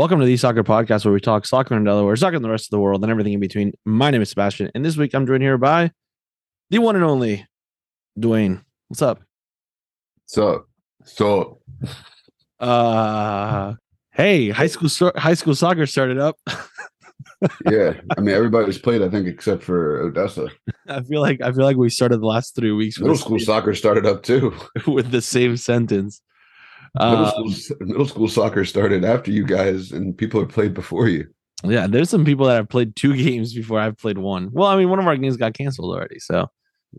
Welcome to the Soccer Podcast, where we talk soccer in Delaware, soccer in the rest of the world, and everything in between. My name is Sebastian, and this week I'm joined here by the one and only Dwayne. What's up? So, so Uh, hey, high school so- high school soccer started up. yeah, I mean everybody's played, I think, except for Odessa. I feel like I feel like we started the last three weeks Middle school same- soccer started up too. with the same sentence. Middle, Uh, school, middle school soccer started after you guys, and people have played before you. yeah, there's some people that have played two games before I've played one. Well, I mean, one of our games got canceled already, so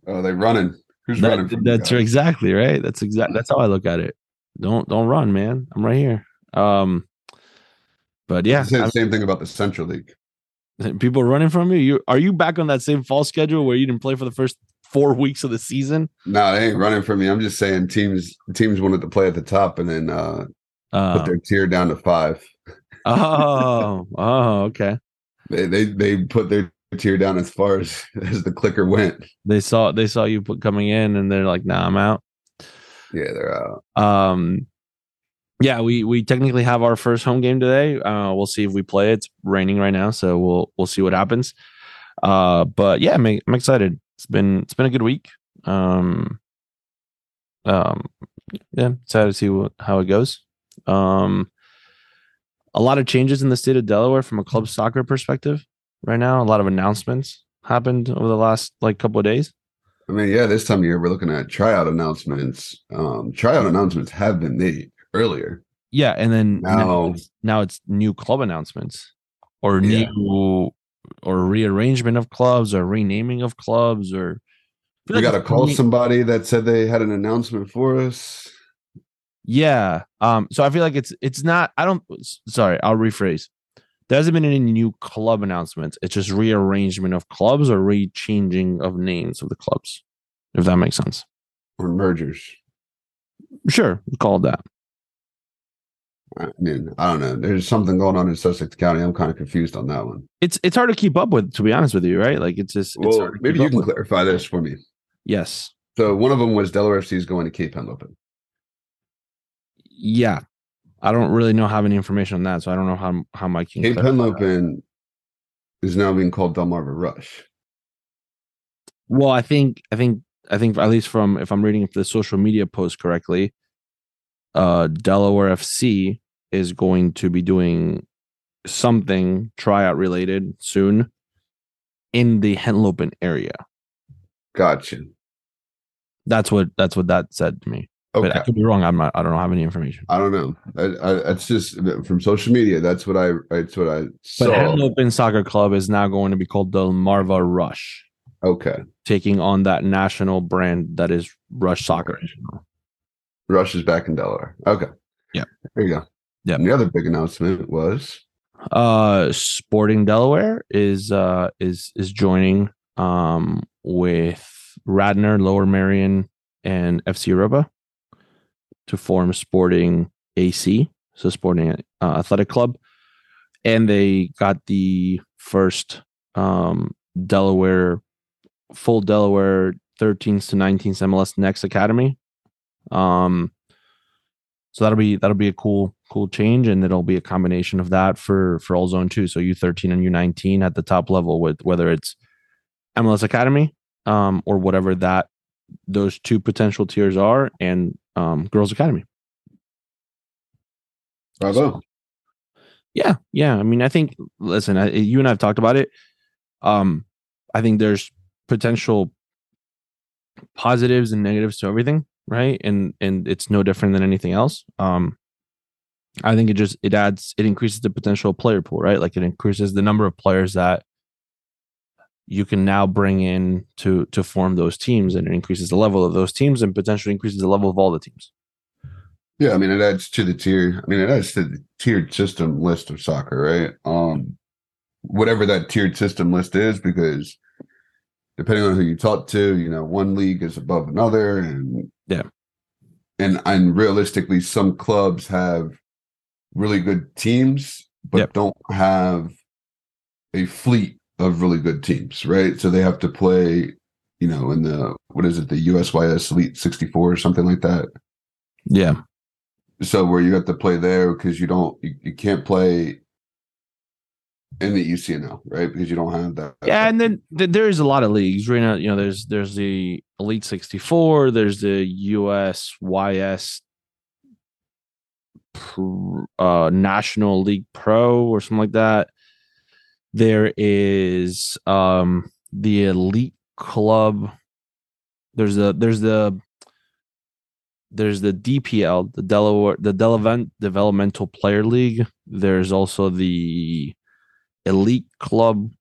Oh, they running. Who's That- running? That's exactly right. That's exact. That's how I look at it. Don't don't run, man. I'm right here. Um, but yeah, Say the same thing about the Central League. people running from you. You are you back on that same fall schedule where you didn't play for the first four weeks of the season? No, they ain't running from me. I'm just saying teams teams wanted to play at the top and then uh, put Uh, their tier down to five. oh, oh, okay. They they they put their tier down as far as as the clicker went. They saw they saw you put coming in, and they're like, "Nah, I'm out." Yeah, they're out. Um, yeah, we we technically have our first home game today. Uh, we'll see if we play. It's raining right now, so we'll we'll see what happens. Uh, but yeah, I'm, I'm excited. It's been it's been a good week. Um, um, yeah, excited to see what, how it goes. Um, a lot of changes in the state of Delaware from a club soccer perspective right now. A lot of announcements happened over the last like couple of days. I mean, yeah, this time of year we're looking at tryout announcements. Um, tryout announcements have been made earlier. Yeah, and then now, Now- it's, now it's new club announcements or Yeah. new or rearrangement of clubs or renaming of clubs or I We like got to call somebody that said they had an announcement for us. Yeah. Um so I feel like it's it's not I don't sorry, I'll rephrase. There hasn't been any new club announcements. It's just rearrangement of clubs or re-changing of names of the clubs. If that makes sense. Or mergers. Sure, call it that. I mean, I don't know. There's something going on in Sussex County. I'm kind of confused on that one. It's it's hard to keep up with, to be honest with you, right? Like it's just it's Well, hard to maybe you can with. clarify this for me. Yes. So one of them was Delaware FC is going to Cape Henlopen. Yeah. I don't really know have any information on that, so I don't know how how Mike can Cape. Henlopen is now being called Delmarva Rush. Well, I think I think I think at least from if I'm reading the social media post correctly, uh Delaware FC is going to be doing something tryout related soon in the Henlopen area. Gotcha. That's what that's what that said to me. But I could be wrong. I'm not I don't have any information. I don't know. I, I, it's just from social media. That's what I. That's what I Saw. But. Henlopen Soccer Club is now going to be called Delmarva Rush, okay. taking on that national brand that is Rush Soccer. Rush is back in Delaware. Okay. Yeah. There you go. Yeah. And the other big announcement was uh sporting delaware is uh is is joining um with radnor lower merion and fc europa to form sporting ac so sporting uh, athletic club and they got the first um delaware full delaware 13s to 19s mls next academy um so that'll be that'll be a cool cool change, and it'll be a combination of that for for all zone two. So U thirteen and U nineteen at the top level with whether it's MLS Academy um, or whatever that those two potential tiers are, and um, Girls Academy. bravo. Yeah, yeah. I mean, I think listen, I, you and I've talked about it. Um, I think there's potential positives and negatives to everything, right? And and it's no different than anything else. Um, I think it just it adds it increases the potential player pool, right? Like it increases the number of players that you can now bring in to to form those teams, and it increases the level of those teams, and potentially increases the level of all the teams. Yeah, I mean it adds to the tier. I mean it adds to the tiered system list of soccer, right? Um, whatever that tiered system list is, because depending on who you talk to, you know, one league is above another, and Yeah. and and realistically, some clubs have really good teams, but Yep. don't have a fleet of really good teams, right? So they have to play, you know, in the what is it, the USYS Elite 64 or something like that. Yeah, So where you have to play there because you don't you, you can't play in the ECNL, right? Because you don't have that. Yeah, and then th- there's a lot of leagues right now. You know, there's there's the Elite 64, there's the USYS pr- uh, National League Pro or something like that. There is um the Elite Club. There's the there's the there's the DPL, the Delaware, the Development Developmental Player League. There's also the Elite Club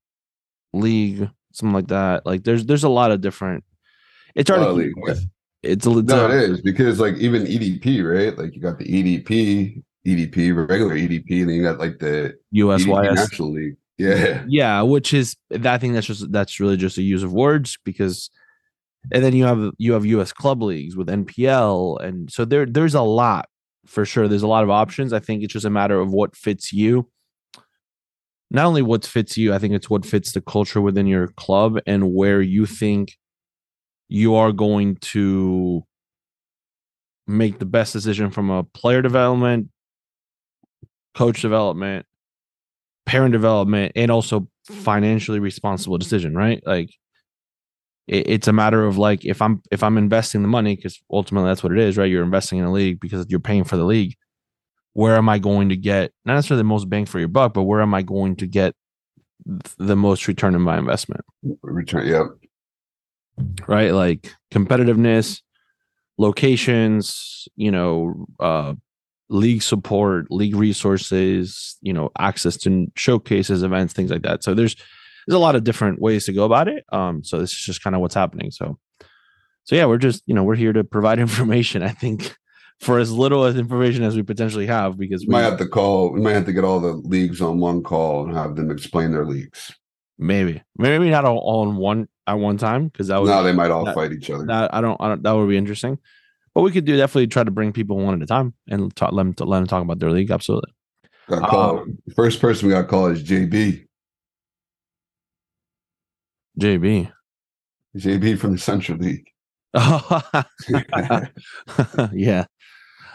League, something like that. Like there's there's a lot of different. It's hard to keep with. It's a No, it is because like even EDP, right? Like you got the EDP, EDP, regular EDP, and then you got like the EDP USYS. National League. Yeah. Yeah, which is that I think that's just that's really just a use of words because and then you have you have US club leagues with NPL and so there there's a lot for sure. There's a lot of options. I think it's just a matter of what fits you. Not only what fits you, I think it's what fits the culture within your club and where you think you are going to make the best decision from a player development, coach development, parent development and also financially responsible decision right? Like it, it's a matter of like if i'm if i'm investing the money because ultimately that's what it is right? You're investing in a league because you're paying for the league where am i going to get not necessarily the most bang for your buck but where am i going to get the most return in my investment? Return. Yep. right? Like competitiveness locations you know uh league support league resources you know access to showcases events things like that. So there's there's a lot of different ways to go about it. Um so this is just kind of what's happening. So so yeah we're just you know we're here to provide information i think for as little as information as we potentially have because We we might have to call. We might have to get all the leagues on one call and have them explain their leagues. maybe maybe not all, all in one at one time because that would No, they might all that- fight each other. that I don't, I don't that would be interesting. But we could do definitely try to bring people one at a time and talk, let them let them talk about their league. Absolutely. Got call. Um, First person we got to call is JB. JB. JB from the Central League. yeah.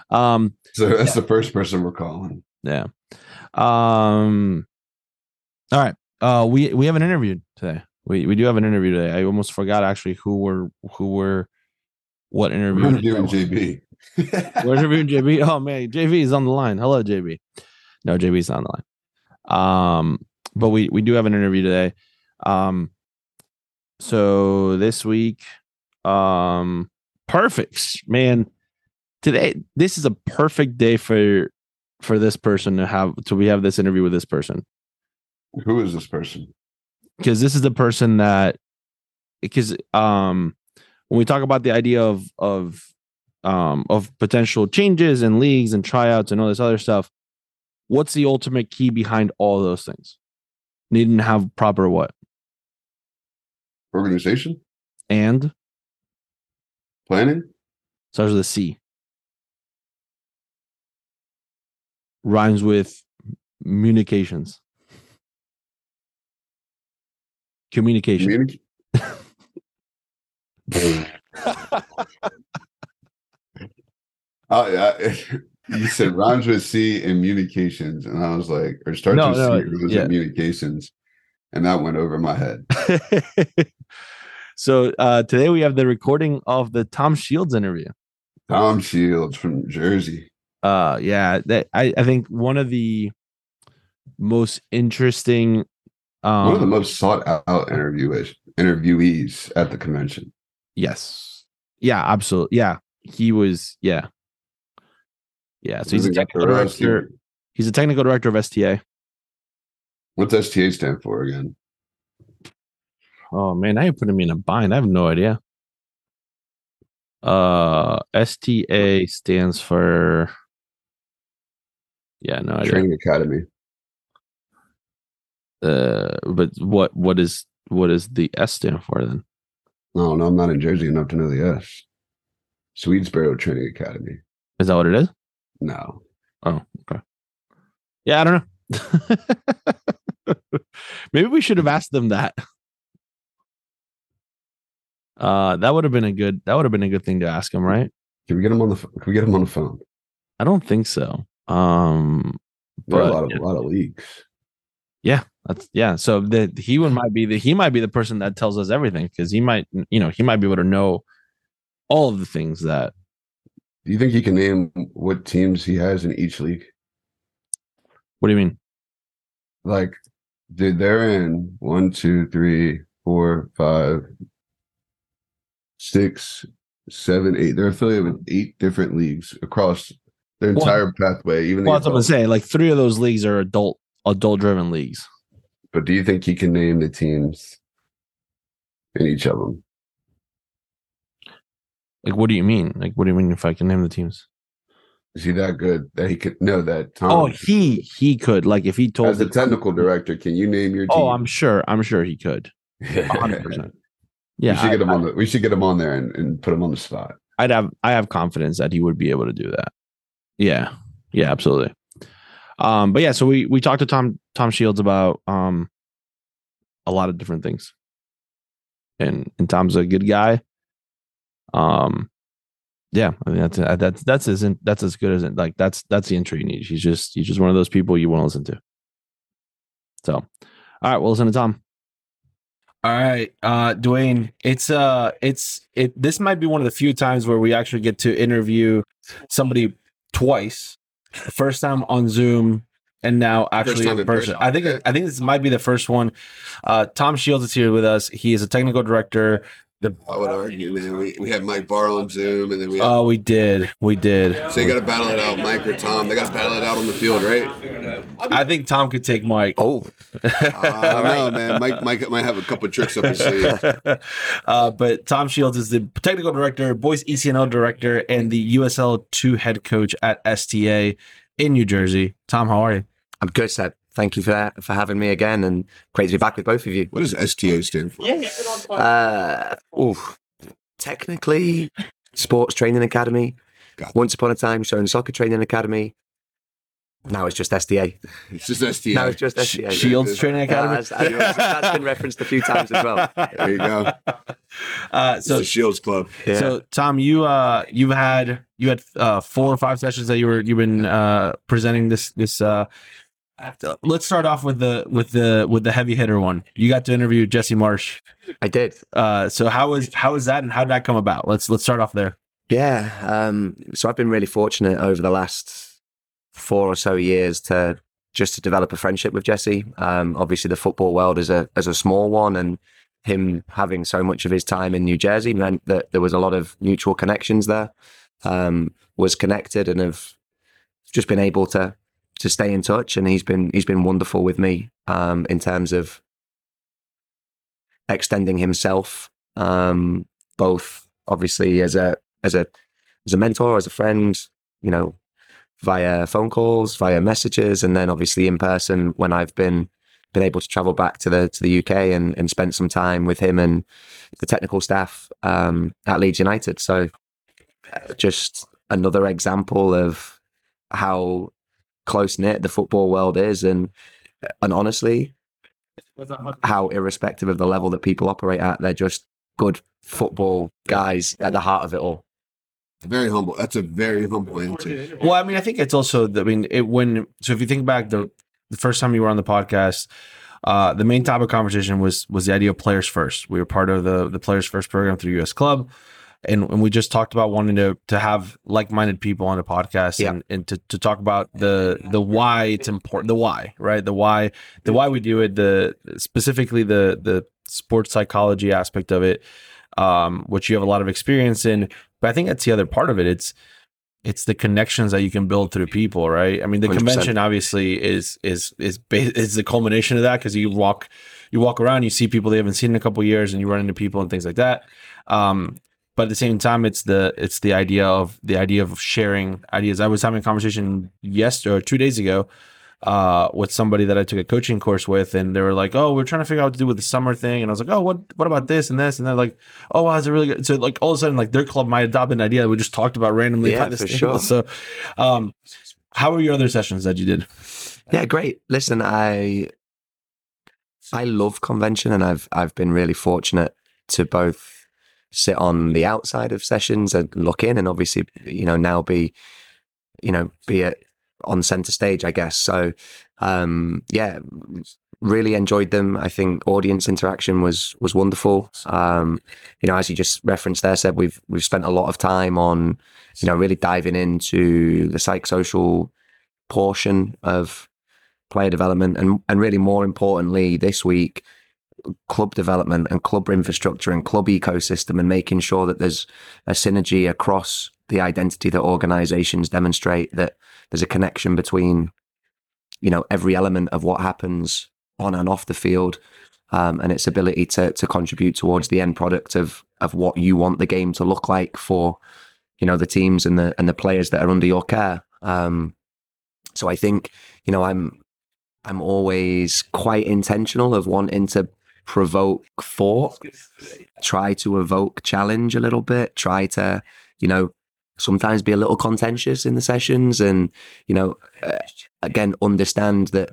Um. So that's the first person we're calling. Yeah. Um. All right. Uh. We we have an interview today. We we do have an interview today. I almost forgot actually who we're who we're what interview. We're doing JB. We're interviewing JB. Oh man, JB is on the line. Hello, JB. No, JB's not on the line. Um, but we we do have an interview today. Um, so this week, um, perfect man. Today, this is a perfect day for for this person to have to we have this interview with this person Who is this person? because this is the person that because um when we talk about the idea of of um of potential changes and leagues and tryouts and all this other stuff what's the ultimate key behind all those things needing to have proper what Organization? and Planning? starts with a c rhymes with communications communication Communic- Oh, yeah. You said rhymes with C and communications, and I was like, or starts No, with no, C, or was yeah. it communications? And that went over my head. so uh, today we have the recording of the Tom Shields interview. Tom Shields from Jersey. Uh, yeah, that I, I think one of the most interesting. Um, One of the most sought out interviewees interviewees at the convention. yes, yeah, absolutely, yeah. He was, yeah, yeah. So he's a Moving up the technical director. He's a technical director of STA. What's STA stand for again? Oh man, now you're putting me in a bind. I have no idea. Uh, STA stands for. Yeah, no idea. Training Academy. Uh, but what what is what is the S stand for then? No, no, I'm not in Jersey enough to know the S. Swedesboro Training Academy. Is that what it is? No. Oh, okay. Yeah, I don't know. Maybe we should have asked them that. Uh, that would have been a good that would have been a good thing to ask him, right? Can we get him on the can we get him on the phone? I don't think so. Um, There are a lot of yeah, a lot of leagues. Yeah, that's yeah. So the he one might be the he might be the person that tells us everything because he might you know he might be able to know all of the things that Do you think he can name what teams he has in each league? what do you mean? Like, dude, they're in one, two, three, four, five, six, seven, eight. They're affiliated with eight different leagues across their Well- entire pathway. Even Well, that's what I'm saying. Like three of those leagues are adult adult driven leagues. But do you think he can name the teams in each of them? Like what do you mean? Like what do you mean if I can name the teams? Is he that good that he could know that Tom? Oh, he he could like if he told as a technical director, can you name your oh, team? Oh, I'm sure. I'm sure he could. 100%. we Yeah, should get I, him on the. We should get him on there and, and put him on the spot. I'd have I have confidence that he would be able to do that. Yeah. Yeah, absolutely. Um but yeah, so we we talked to Tom Tom Shields about um a lot of different things. And and Tom's a good guy. Um yeah, I mean that's that's that's as that's as good as it like that's that's the intro you need. He's just he's just one of those people you want to listen to. So, all right, we'll listen to Tom. All right, uh, Dwayne, it's uh, it's it. This might be one of the few times where we actually get to interview somebody twice. The first time on Zoom, and now actually in in person. person. I think I think this might be the first one. Uh, Tom Shields is here with us. He is a technical director. The I would argue, man. We, we had Mike Barr on Zoom, and then we. oh, we did, we did. so you got to battle it out, Mike or Tom. They got to battle it out on the field, right? I think Tom could take Mike. Oh, I don't know, man. Mike, Mike might have a couple tricks up his sleeve. uh, but Tom Shields is the technical director, Boys ECNL director, and the USL two head coach at STA in New Jersey. Tom, how are you? I'm good, Seb. Thank you for that, for having me again, and great to be back with both of you. What does STA stand for? Uh, oof. technically, Sports Training Academy. Once upon a time, Shown Soccer Training Academy. Now it's just STA. It's just STA. Now it's just STA. Shields Training Academy. that's, that's been referenced a few times as well. There you go. Uh, It's so, the Shields Club. Yeah. so Tom, you uh, you've had you had uh, four or five sessions that you were you've been uh, presenting this this. Uh, let's start off with the with the with the heavy hitter one. You got to interview Jesse Marsch. I did. Uh, so how was how was that and how did that come about? Let's let's start off there. Yeah. Um, so I've been really fortunate over the last four or so years to just to develop a friendship with Jesse. Um, obviously, the football world is a is a small one, and him having so much of his time in New Jersey meant that there was a lot of mutual connections there. Um, was connected and have just been able to to stay in touch, and he's been he's been wonderful with me um, in terms of extending himself, um, both obviously as a as a as a mentor, as a friend, you know, via phone calls, via messages, and then obviously in person when I've been been able to travel back to the to the UK and, and spent some time with him and the technical staff um, at Leeds United. So uh, just another example of how close knit the football world is, and and honestly, how irrespective of the level that people operate at, they're just good football guys at the heart of it all. Very humble. That's a very humble answer. Well, I mean, I think it's also. I mean, it when so if you think back the the first time you were on the podcast, uh, the main topic of conversation was was the idea of players first. We were part of the the players first program through US Club, and, and we just talked about wanting to to have like minded people on the podcast Yeah. and, and to, to talk about the the why it's important, the why, right? The why the why we do it, the specifically the the sports psychology aspect of it, um, which you have a lot of experience in. But I think that's the other part of it. It's it's the connections that you can build through people, right? I mean, the 100%. convention obviously is is is is the culmination of that because you walk you walk around, you see people they haven't seen in a couple of years, and you run into people and things like that. Um, but at the same time, it's the it's the idea of the idea of sharing ideas. I was having a conversation yesterday or two days ago uh, with somebody that I took a coaching course with, and they were like, "Oh, we're trying to figure out what to do with the summer thing," and I was like, "Oh, what what about this and this?" And they're like, "Oh, wow, it's a really good." So like all of a sudden, like their club might adopt an idea that we just talked about randomly Yeah, for sure. So, um, how were your other sessions that you did? Yeah, great. Listen, I I love convention, and I've I've been really fortunate to both sit on the outside of sessions and look in, and obviously, you know, now be you know, be it on center stage, I guess. So, um, yeah, really enjoyed them. I think audience interaction was was wonderful. Um, you know, as you just referenced there, said we've we've spent a lot of time on, you know, really diving into the psychosocial portion of player development, and and really more importantly, this week, club development and club infrastructure and club ecosystem, and making sure that there's a synergy across the identity that organizations demonstrate that there's a connection between you know every element of what happens on and off the field um, and its ability to to contribute towards the end product of of what you want the game to look like for you know the teams and the and the players that are under your care. Um, so i think you know i'm i'm always quite intentional of wanting to provoke thought try to evoke challenge a little bit try to you know sometimes be a little contentious in the sessions and you know uh, again understand that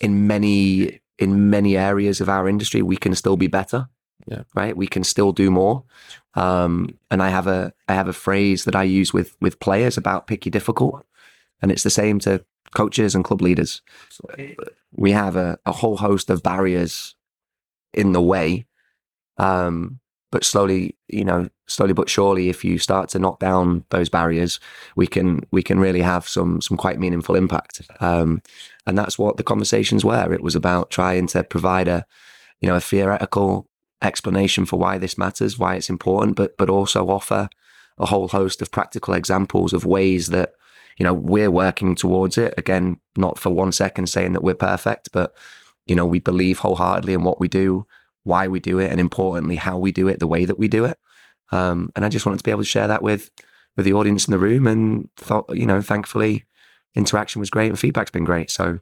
in many in many areas of our industry we can still be better. Yeah. right? We can still do more. Um and i have a i have a phrase that i use with with players about pick your difficult and it's the same to coaches and club leaders. We have a, a whole host of barriers in the way um but slowly you know slowly but surely if you start to knock down those barriers we can we can really have some some quite meaningful impact. Um and that's what the conversations were. It was about trying to provide a you know a theoretical explanation for why this matters why it's important but but also offer a whole host of practical examples of ways that you know we're working towards it. Again not for one second saying that we're perfect but you know we believe wholeheartedly in what we do why we do it and importantly how we do it the way that we do it um, and i just wanted to be able to share that with with the audience in the room and thought you know thankfully interaction was great and feedback's been great so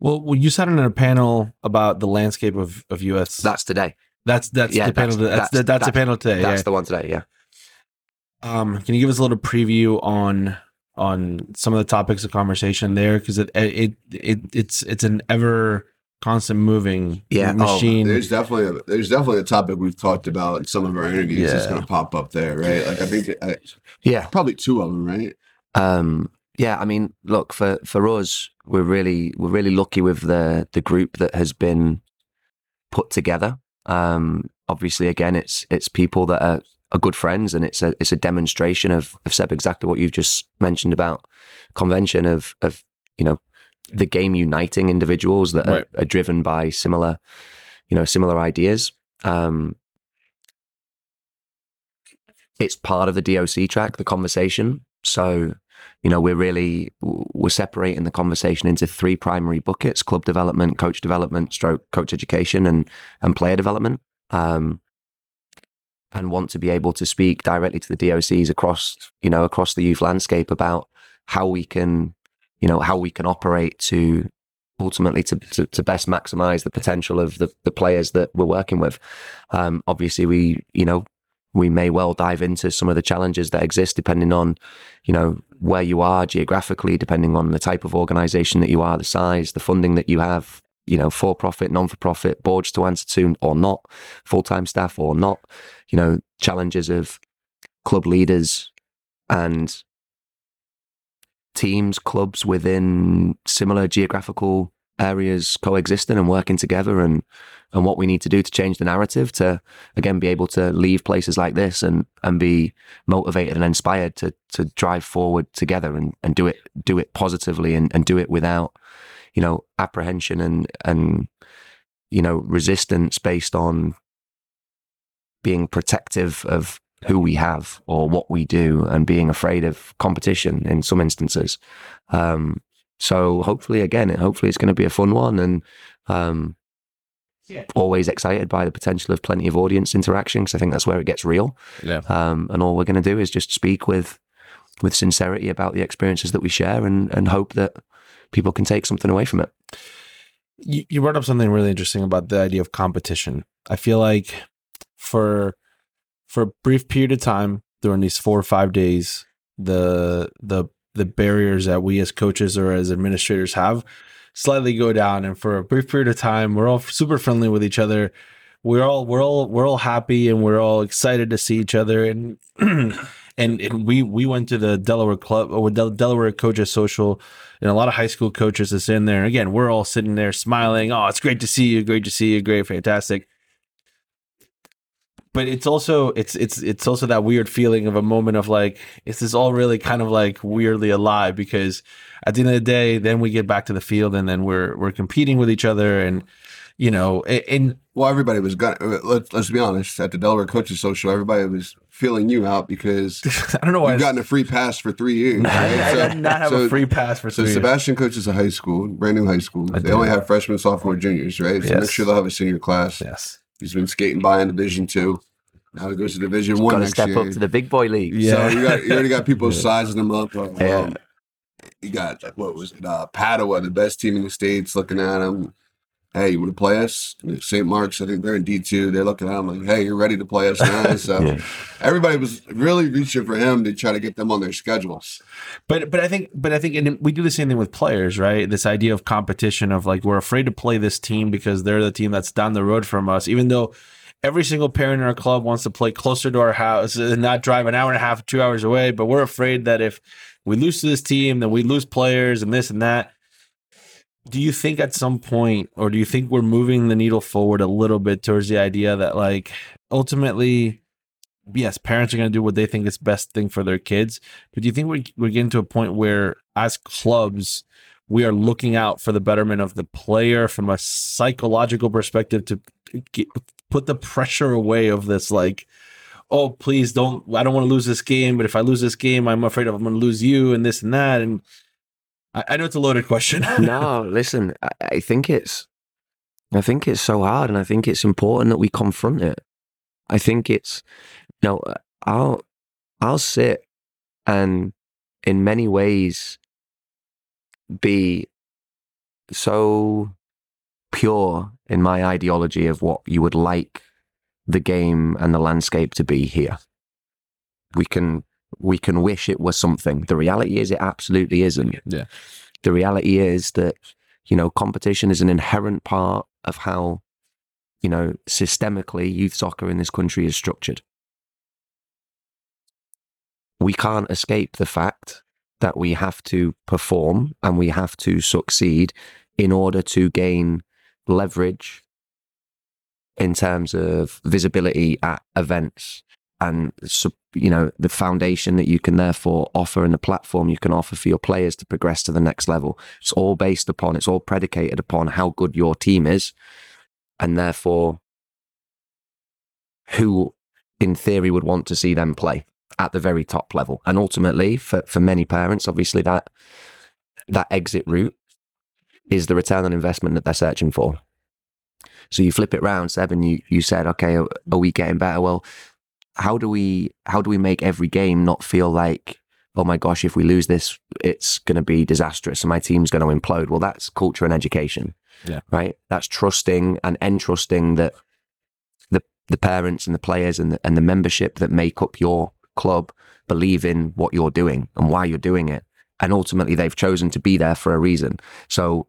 Well, well, you sat on a panel about the landscape of, of US. that's today that's that's yeah, the panel. that's- That's that's, that's- that's, the panel today. that's yeah. the one today yeah Um, can you give us a little preview on on some of the topics of conversation there? Because it, it it it's it's an ever constant moving Yeah. Oh, machine. there's definitely a, there's definitely a topic we've talked about in some of our interviews that's going to pop up there, right? Like I think uh, yeah probably two of them, right? Um, yeah, I mean, look for for us, we're really we're really lucky with the the group that has been put together. Um, obviously, again, it's it's people that are, are good friends, and it's a it's a demonstration of of Seb exactly what you've just mentioned about convention of of you know the game uniting individuals that Right. are, are driven by similar you know similar ideas. Um, it's part of the DOC track, the conversation. So, you know, we're really we're separating the conversation into three primary buckets: club development, coach development, stroke coach education, and and player development. Um, and want to be able to speak directly to the DOCs across, you know, across the youth landscape about how we can, you know, how we can operate to ultimately to, to, to best maximize the potential of the, the players that we're working with. Um, obviously, we, you know, we may well dive into some of the challenges that exist depending on, you know, where you are geographically, depending on the type of organization that you are, the size, the funding that you have, you know, for profit, non for profit, boards to answer to or not, full time staff or not, you know, challenges of club leaders and teams, clubs within similar geographical areas coexisting and working together and and what we need to do to change the narrative to again be able to leave places like this and and be motivated and inspired to to drive forward together and and do it do it positively and, and do it without you know apprehension and and you know resistance based on being protective of who we have or what we do and being afraid of competition in some instances um so hopefully again hopefully it's going to be a fun one and um always excited by the potential of plenty of audience interaction because I think that's where it gets real. Yeah. Um, and all we're going to do is just speak with with sincerity about the experiences that we share and and hope that people can take something away from it. you, you brought up something really interesting about the idea of competition. I feel like for for a brief period of time during these four or five days, the the the barriers that we as coaches or as administrators have slightly go down, and for a brief period of time, we're all super friendly with each other. We're all we're all we're all happy and we're all excited to see each other, and and, and we we went to the Delaware club uh, or Del- Delaware coaches social, and a lot of high school coaches is in there. Again, we're all sitting there smiling. Oh, it's great to see you. Great to see you. Great, fantastic. But it's also it's it's it's also that weird feeling of a moment of like, is this all really kind of like weirdly alive? Because at the end of the day, then we get back to the field and then we're we're competing with each other and you know and Well, everybody was gonna. Uh, let's let's be honest. At the Delaware Coaches Social, everybody was feeling you out because I don't know why you've gotten a free pass for three years. I, right? I did not have so- a free pass for So three. years. Sebastian coaches a high school, brand new high school. I they do. only have freshmen, sophomore, juniors, right? So Yes. next year they'll have a senior class. Yes. He's been skating by in Division two. Now he goes to Division Got one to step year. up to the big boy league. Yeah. So you got you already got people sizing them up. Um, Yeah. You got like, what was it? Uh, Padua, the best team in the states, looking at him. Hey, you want to play us? St. Mark's, I think they're in D two. They're looking at him like, hey, you're ready to play us now. So Yeah. everybody was really reaching for him to try to get them on their schedules. But but I think but I think and we do the same thing with players, right? This idea of competition of like we're afraid to play this team because they're the team that's down the road from us, even though every single parent in our club wants to play closer to our house and not drive an hour and a half, two hours away. But we're afraid that if we lose to this team, then we lose players and this and that. Do you think at some point, or do you think we're moving the needle forward a little bit towards the idea that like ultimately yes, parents are going to do what they think is best thing for their kids. But do you think we're, we're getting to a point where, as clubs, we are looking out for the betterment of the player from a psychological perspective to put the pressure away of this, like, oh, please don't, I don't want to lose this game, but if I lose this game, I'm afraid I'm going to lose you and this and that. And I, I know it's a loaded question. no, listen, I, I think it's, I think it's so hard, and I think it's important that we confront it. I think it's, you know, I'll, I'll sit and in many ways be so pure in my ideology of what you would like the game and the landscape to be here. We can we can wish it was something. The reality is it absolutely isn't. Yeah. The reality is that, you know, competition is an inherent part of how, you know, systemically youth soccer in this country is structured. We can't escape the fact that we have to perform and we have to succeed in order to gain leverage in terms of visibility at events and you know the foundation that you can therefore offer and the platform you can offer for your players to progress to the next level. It's all based upon it's all predicated upon how good your team is and therefore who in theory would want to see them play at the very top level. And ultimately for, for many parents obviously that that exit route is the return on investment that they're searching for so you flip it round, Seb. you, you said, okay, are, are we getting better? Well, how do we how do we make every game not feel like, oh my gosh, if we lose this, it's going to be disastrous and my team's going to implode? Well, that's culture and education, Yeah. right? That's trusting and entrusting that the the parents and the players and the, and the membership that make up your club believe in what you're doing and why you're doing it, and ultimately they've chosen to be there for a reason. So,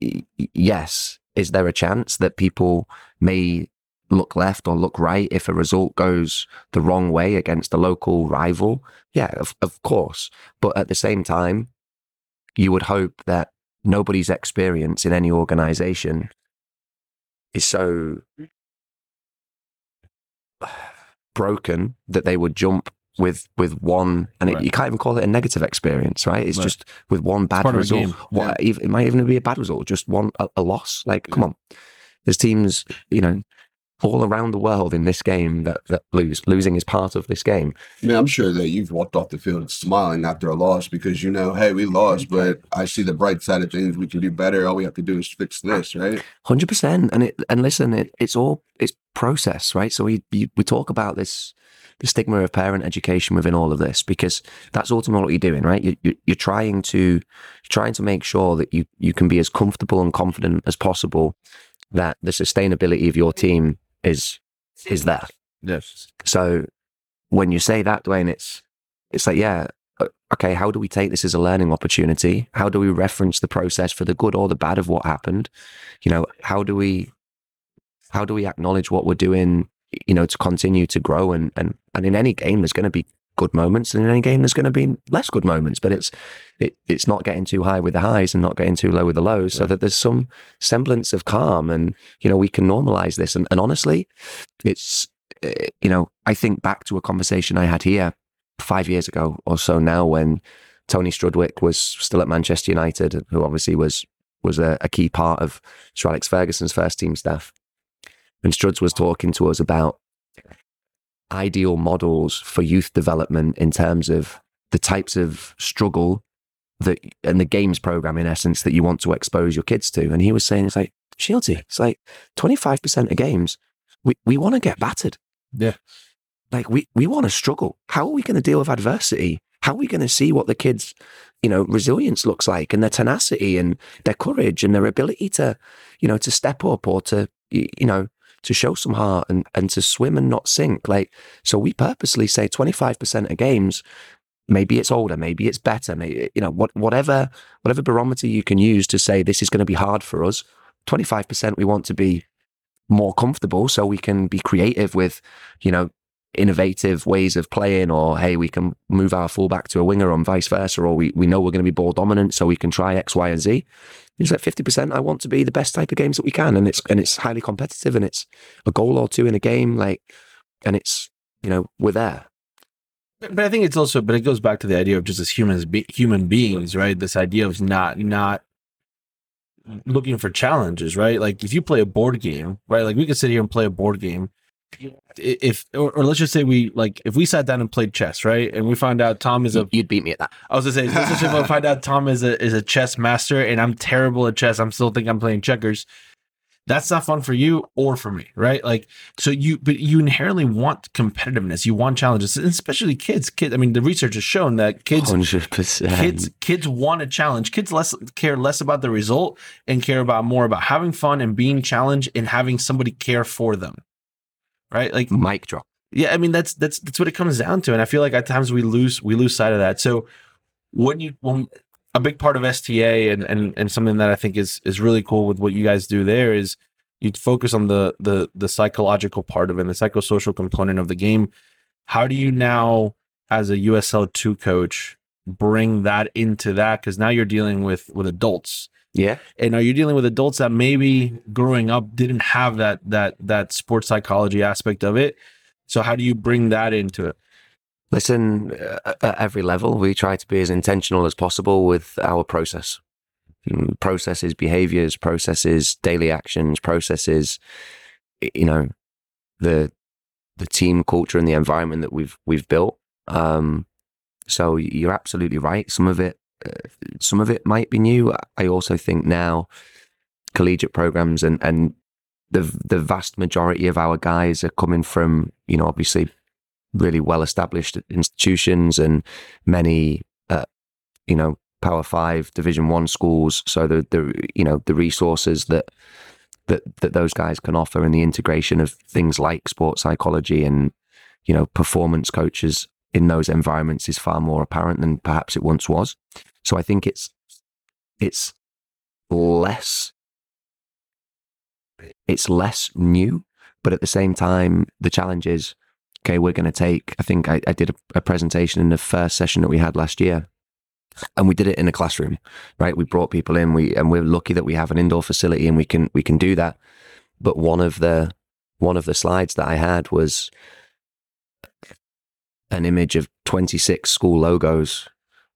yes, is there a chance that people may look left or look right if a result goes the wrong way against a local rival? Yeah, of, of course. But at the same time, you would hope that nobody's experience in any organization is so broken that they would jump with with one and it, you can't even call it a negative experience right? It's Right. just with one bad part of a result. what, even, it might even be a bad result just one a, a loss. Like come on. There's teams you know all around the world in this game that, that lose losing is part of this game I mean, I'm sure that you've walked off the field smiling after a loss because you know, hey, we lost, but I see the bright side of things. We can do better. All we have to do is fix this, right? Hundred percent, and it and listen, it, it's all it's process, right? So we you, we talk about this the stigma of parent education within all of this because that's ultimately what you're doing, right? You, you, you're trying to you're trying to make sure that you you can be as comfortable and confident as possible that the sustainability of your team is is there. yes. So when you say that, Dwayne, it's it's like yeah. Okay, how do we take this as a learning opportunity? How do we reference the process for the good or the bad of what happened? You know, how do we how do we acknowledge what we're doing, you know, to continue to grow and and and in any game there's going to be good moments, and in any game there's going to be less good moments. But it's it, it's not getting too high with the highs and not getting too low with the lows, so that there's some semblance of calm, and you know we can normalize this. And, and honestly, it's uh, you know I think back to a conversation I had here five years ago or so now when Tony Strudwick was still at Manchester United, who obviously was was a, a key part of Sir Alex Ferguson's first team staff. And Struds was talking to us about ideal models for youth development in terms of the types of struggle that and the games program in essence that you want to expose your kids to. And he was saying it's like, Shieldsy, it's like 25% of games, we, we want to get battered. Yeah. Like we, we want to struggle. How are we going to deal with adversity? How are we going to see what the kids, you know, resilience looks like and their tenacity and their courage and their ability to, you know, to step up or to, you know, to show some heart and, and to swim and not sink. Like, so we purposely say 25% of games, maybe it's older, maybe it's better, maybe, you know, what, whatever, whatever barometer you can use to say this is going to be hard for us. 25% we want to be more comfortable so we can be creative with, you know, innovative ways of playing or hey we can move our fullback to a winger and vice versa or we, we know we're going to be ball dominant so we can try x y and z it's like 50% i want to be the best type of games that we can and it's and it's highly competitive and it's a goal or two in a game like and it's you know we're there But, but I think it's also, but it goes back to the idea of just as humans, be, human beings, right? This idea of not not looking for challenges, right? Like if you play a board game, right? Like we could sit here and play a board game. If or, or let's just say we like if we sat down and played chess, right? And we find out Tom is a you'd beat me at that I was gonna say, let's just if I find out Tom is a is a chess master and I'm terrible at chess, I'm still think I'm playing checkers. That's not fun for you or for me, right? Like, so you, but you inherently want competitiveness, you want challenges, and especially kids. Kids, I mean, the research has shown that kids, 100% kids, kids want a challenge. Kids less care less about the result and care about more about having fun and being challenged and having somebody care for them, right? Like, mic drop yeah, I mean that's that's that's what it comes down to, and I feel like at times we lose we lose sight of that. So when you when a big part of STA and and and something that I think is is really cool with what you guys do there is you focus on the the the psychological part of it, and the psychosocial component of the game. How do you now, as a USL two coach, bring that into that? Because now you're dealing with with adults yeah and are you dealing with adults that maybe growing up didn't have that that that sports psychology aspect of it so how do you bring that into it Listen, uh, at every level, we try to be as intentional as possible with our process. Mm, Processes, behaviors, processes, daily actions, processes, you know, the the team culture and the environment that we've we've built. Um, so you're absolutely right. Some of it, some of it might be new. I also think now collegiate programs and and the the vast majority of our guys are coming from you know obviously really well established institutions and many uh, you know power 5 division 1 schools so the the you know the resources that that that those guys can offer and the integration of things like sports psychology and you know performance coaches in those environments is far more apparent than perhaps it once was so i think it's it's less it's less new but at the same time the challenge is okay, we're going to take, I think I, I did a, a presentation in the first session that we had last year. And we did it in a classroom, right? We brought people in, we and we're lucky that we have an indoor facility and we can we can do that. But one of the one of the slides that I had was an image of 26 school logos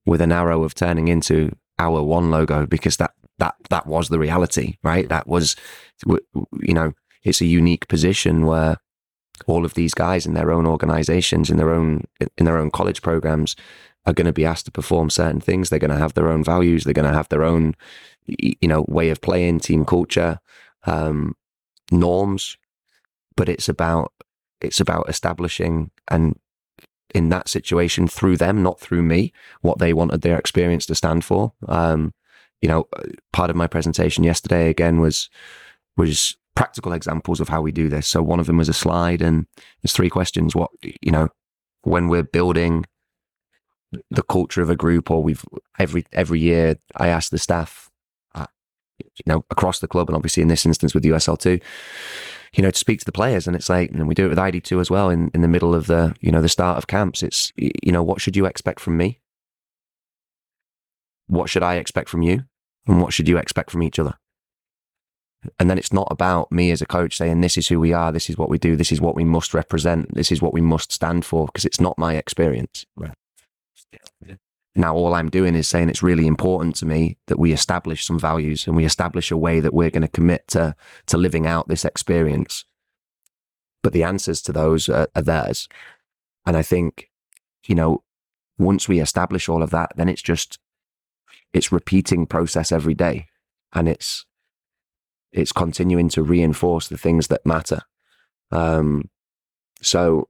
with an arrow of turning into our one logo because that that that was the reality, right? That was you know, it's a unique position where all of these guys in their own organizations in their own in their own college programs are going to be asked to perform certain things. They're going to have their own values. They're going to have their own you know way of playing team culture um norms. But it's about it's about establishing and in that situation through them not through me what they wanted their experience to stand for um you know part of my presentation yesterday again was was practical examples of how we do this. So one of them was a slide, and there's three questions. What you know, when we're building the culture of a group, or we've every every year, I ask the staff, uh, you know, across the club, and obviously in this instance with USL two, you know, to speak to the players. And it's like, and we do it with ID2 as well in, in the middle of the, you know, the start of camps. It's, you know, what should you expect from me? What should I expect from you? And what should you expect from each other? And then it's not about me as a coach saying, this is who we are, this is what we do, this is what we must represent, this is what we must stand for, because it's not my experience. Right. Now, all I'm doing is saying it's really important to me that we establish some values and we establish a way that we're going to commit to, to living out this experience. But the answers to those are, are theirs. And I think, you know, once we establish all of that, then it's just, it's repeating process every day. And it's, it's continuing to reinforce the things that matter. Um, so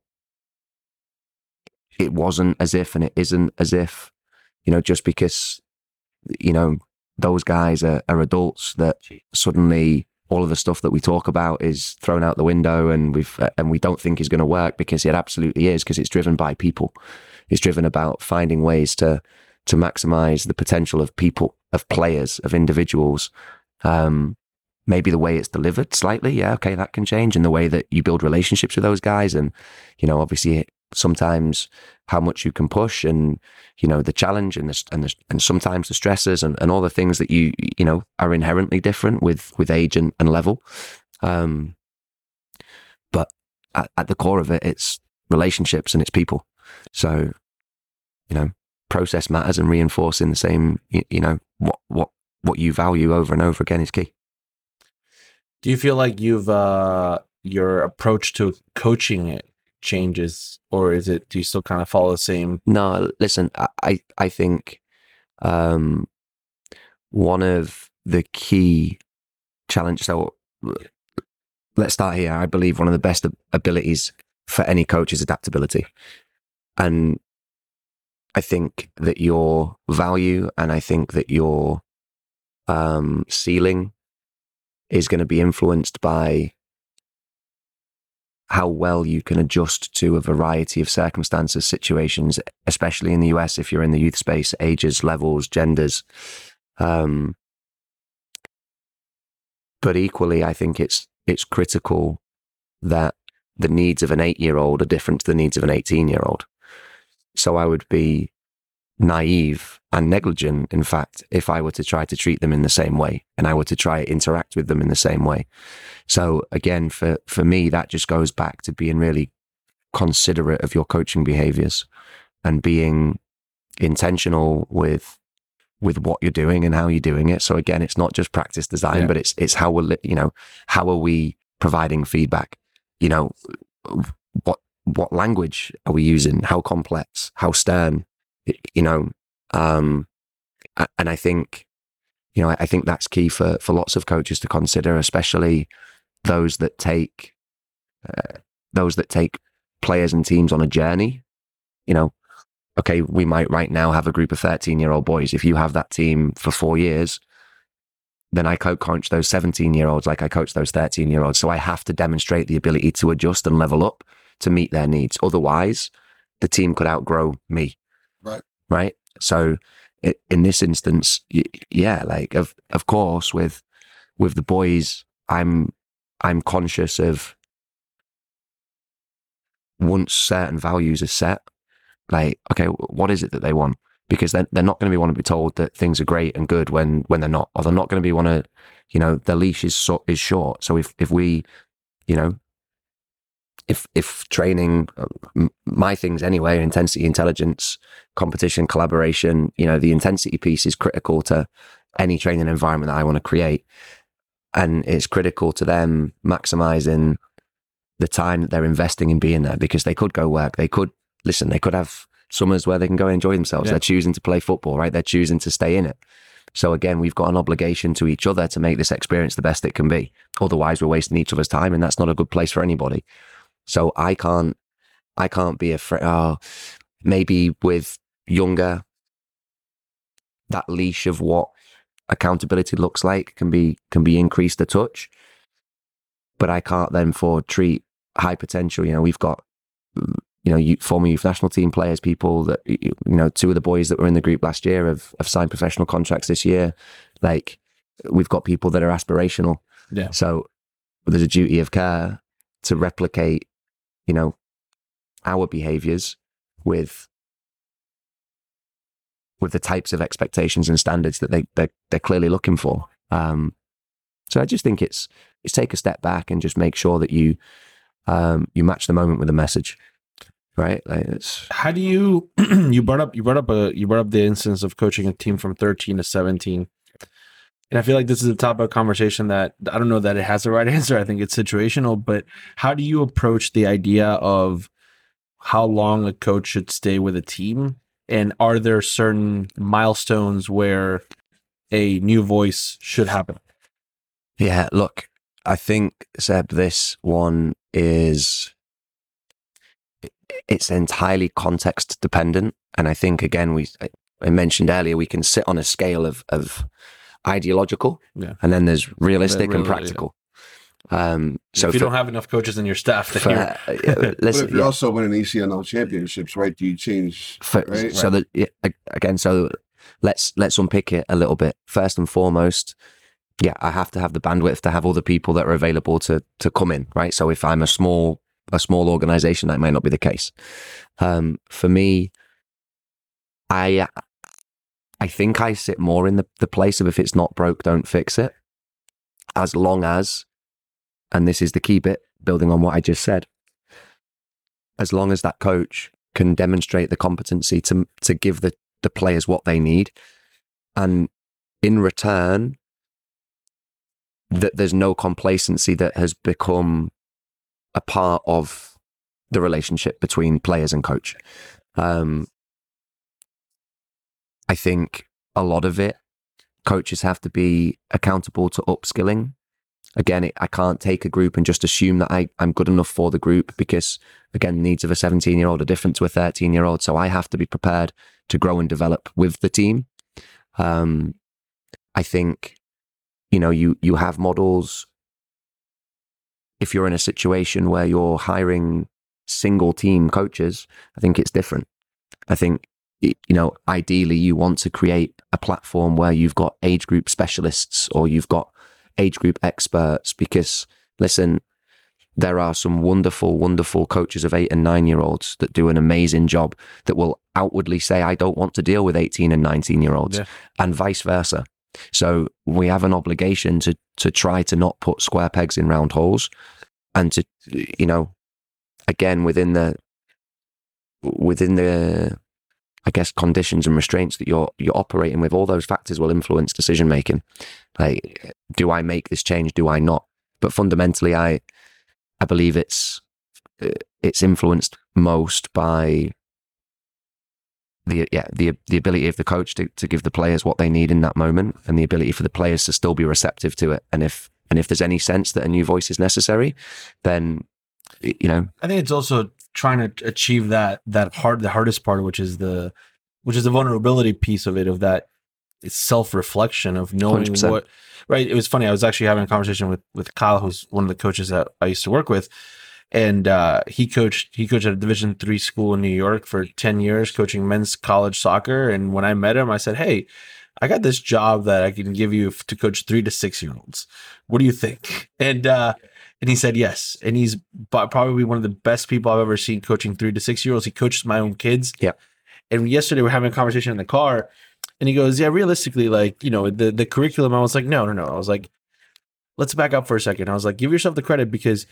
it wasn't as if, and it isn't as if, you know, just because, you know, those guys are, are adults that suddenly all of the stuff that we talk about is thrown out the window and we've, and we don't think is going to work because it absolutely is because it's driven by people. It's driven about finding ways to, to maximize the potential of people, of players, of individuals. Um, maybe the way it's delivered slightly. Yeah. Okay. That can change. And the way that you build relationships with those guys. And, you know, obviously sometimes how much you can push and, you know, the challenge and the, and the, and sometimes the stresses and, and all the things that you, you know, are inherently different with, with age and, and level. Um, but at, at the core of it, it's relationships and it's people. So, you know, process matters and reinforcing the same, you, you know, what, what, what you value over and over again is key. Do you feel like you've uh your approach to coaching it changes, or is it do you still kind of follow the same? No, listen, I, I, think um, one of the key challenges. So let's start here. I believe one of the best abilities for any coach is adaptability. And I think that your value and I think that your um, ceiling is going to be influenced by how well you can adjust to a variety of circumstances, situations, especially in the US if you're in the youth space, ages, levels, genders. Um, but equally, I think it's it's critical that the needs of an eight year old are different to the needs of an 18 year old. So I would be naive and negligent, in fact, if I were to try to treat them in the same way and I were to try to interact with them in the same way. So again, for, for me, that just goes back to being really considerate of your coaching behaviors and being intentional with with what you're doing and how you're doing it. So again, it's not just practice design, Yeah. but it's it's how we're you know how are we providing feedback? You know, what what language are we using? How complex? How stern? You know, um, and I think you know I, think that's key for for lots of coaches to consider, especially those that take uh, those that take players and teams on a journey. You know, okay, we might right now have a group of 13 year old boys. If you have that team for four years, then I co coach those 17 year olds like I coach those 13 year olds. So I have to demonstrate the ability to adjust and level up to meet their needs. Otherwise, the team could outgrow me. Right. Right. So in this instance, yeah, like of, of course, with, with the boys, I'm, I'm conscious of once certain values are set, like, okay, what is it that they want? Because they're, they're not going to be want to be told that things are great and good when, when they're not, or they're not going to be want to, you know, the leash is so, is short. So if, if we, you know, if, if training, uh, my things anyway, intensity, intelligence, competition, collaboration, you know, the intensity piece is critical to any training environment that I want to create. And it's critical to them maximizing the time that they're investing in being there because they could go work. They could listen, they could have summers where they can go and enjoy themselves. Yeah. They're choosing to play football, right? They're choosing to stay in it. So again, we've got an obligation to each other to make this experience the best it can be. Otherwise, we're wasting each other's time, and that's not a good place for anybody. So I can't, I can't be afraid. Oh, maybe with younger, that leash of what accountability looks like can be can be increased a touch. But I can't then for treat high potential. You know, we've got you know youth, former youth national team players, people that you know, two of the boys that were in the group last year have, have signed professional contracts this year. Like we've got people that are aspirational. Yeah. So there's a duty of care to replicate, you know, our behaviors with with the types of expectations and standards that they they're, they're clearly looking for. Um, so I just think it's it's take a step back and just make sure that you um, you match the moment with the message, right? Like it's How do you you brought up you brought up a you brought up the instance of coaching a team from 13 to 17. And I feel like this is a topic of conversation that I don't know that it has the right answer. I think it's situational, but how do you approach the idea of how long a coach should stay with a team? And are there certain milestones where a new voice should happen? Yeah, look, I think Seb, this one is it's entirely context dependent, and I think again we I mentioned earlier we can sit on a scale of of ideological, Yeah. and then there's realistic real- and yeah. practical. Um, so if you for- don't have enough coaches in your staff, then for- you're, yeah, But listen, if you're yeah. also win an ECNL championships, right? Do you change? For, Right. So that yeah, again, so let's let's unpick it a little bit. First and foremost, yeah, I have to have the bandwidth to have all the people that are available to to come in, right? So if I'm a small a small organization, that may not be the case. Um, for me, I I think I sit more in the, the place of if it's not broke, don't fix it. As long as, and this is the key bit, building on what I just said, as long as that coach can demonstrate the competency to to give the, the players what they need, and in return, that there's no complacency that has become a part of the relationship between players and coach. Um, I think a lot of it, coaches have to be accountable to upskilling. Again, it, I can't take a group and just assume that I, I'm good enough for the group because, again, the needs of a 17 year old are different to a 13 year old. So I have to be prepared to grow and develop with the team. Um, I think, you know, you, you have models. If you're in a situation where you're hiring single team coaches, I think it's different. I think you know, ideally you want to create a platform where you've got age group specialists or you've got age group experts because listen, there are some wonderful, wonderful coaches of eight and nine year olds that do an amazing job that will outwardly say, I don't want to deal with 18 and 19 year olds Yeah. and vice versa. So we have an obligation to, to try to not put square pegs in round holes and to, you know, again, within the, within the I guess conditions and restraints that you're you're operating with, all those factors will influence decision making. Like, do I make this change? Do I not? But fundamentally, I I believe it's uh, it's influenced most by the yeah the the ability of the coach to, to give the players what they need in that moment, and the ability for the players to still be receptive to it. And if and if there's any sense that a new voice is necessary, then you know I think it's also trying to achieve that that hard the hardest part, which is the which is the vulnerability piece of it, of that it's self reflection of knowing 100%. what right. It was funny. I was actually having a conversation with with Kyle, who's one of the coaches that I used to work with. And uh, he coached he coached at a Division three school in New York for ten years, coaching men's college soccer. And when I met him, I said, "Hey, I got this job that I can give you to coach three to six year olds. What do you think?" And uh, and he said yes. And he's probably one of the best people I've ever seen coaching three to six year olds. He coaches my own kids. Yeah. And yesterday we're having a conversation in the car, and he goes, "Yeah, realistically, like you know, the the curriculum." I was like, "No, no, no." I was like, "Let's back up for a second. I was like, "Give yourself the credit because."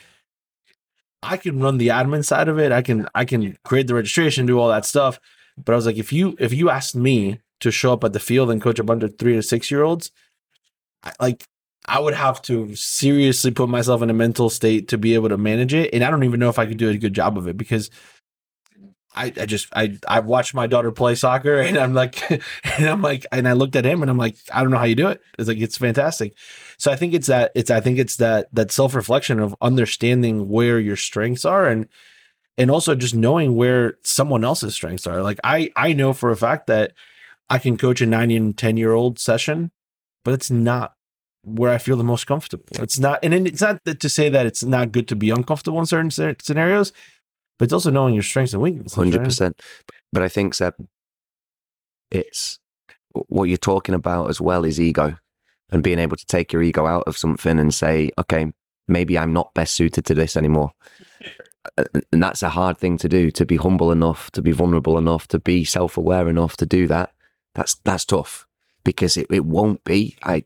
I can run the admin side of it. I can I can create the registration, do all that stuff. But I was like, if you if you asked me to show up at the field and coach a bunch of three to six year olds, I, like I would have to seriously put myself in a mental state to be able to manage it. And I don't even know if I could do a good job of it because I, I just I I watched my daughter play soccer and I'm like and I'm like and I looked at him and I'm like I don't know how you do it. It's like it's fantastic. So I think it's that it's I think it's that that self reflection of understanding where your strengths are and and also just knowing where someone else's strengths are. Like I I know for a fact that I can coach a 9 and 10 year old session, but it's not where I feel the most comfortable. It's not, and it's not that to say that it's not good to be uncomfortable in certain scenarios, but it's also knowing your strengths and weaknesses. Hundred percent. But I think Seb, it's what you're talking about as well is ego, and being able to take your ego out of something and say, okay, maybe I'm not best suited to this anymore. And that's a hard thing to do, to be humble enough, to be vulnerable enough, to be self aware enough to do that. That's that's tough because it, it won't be. I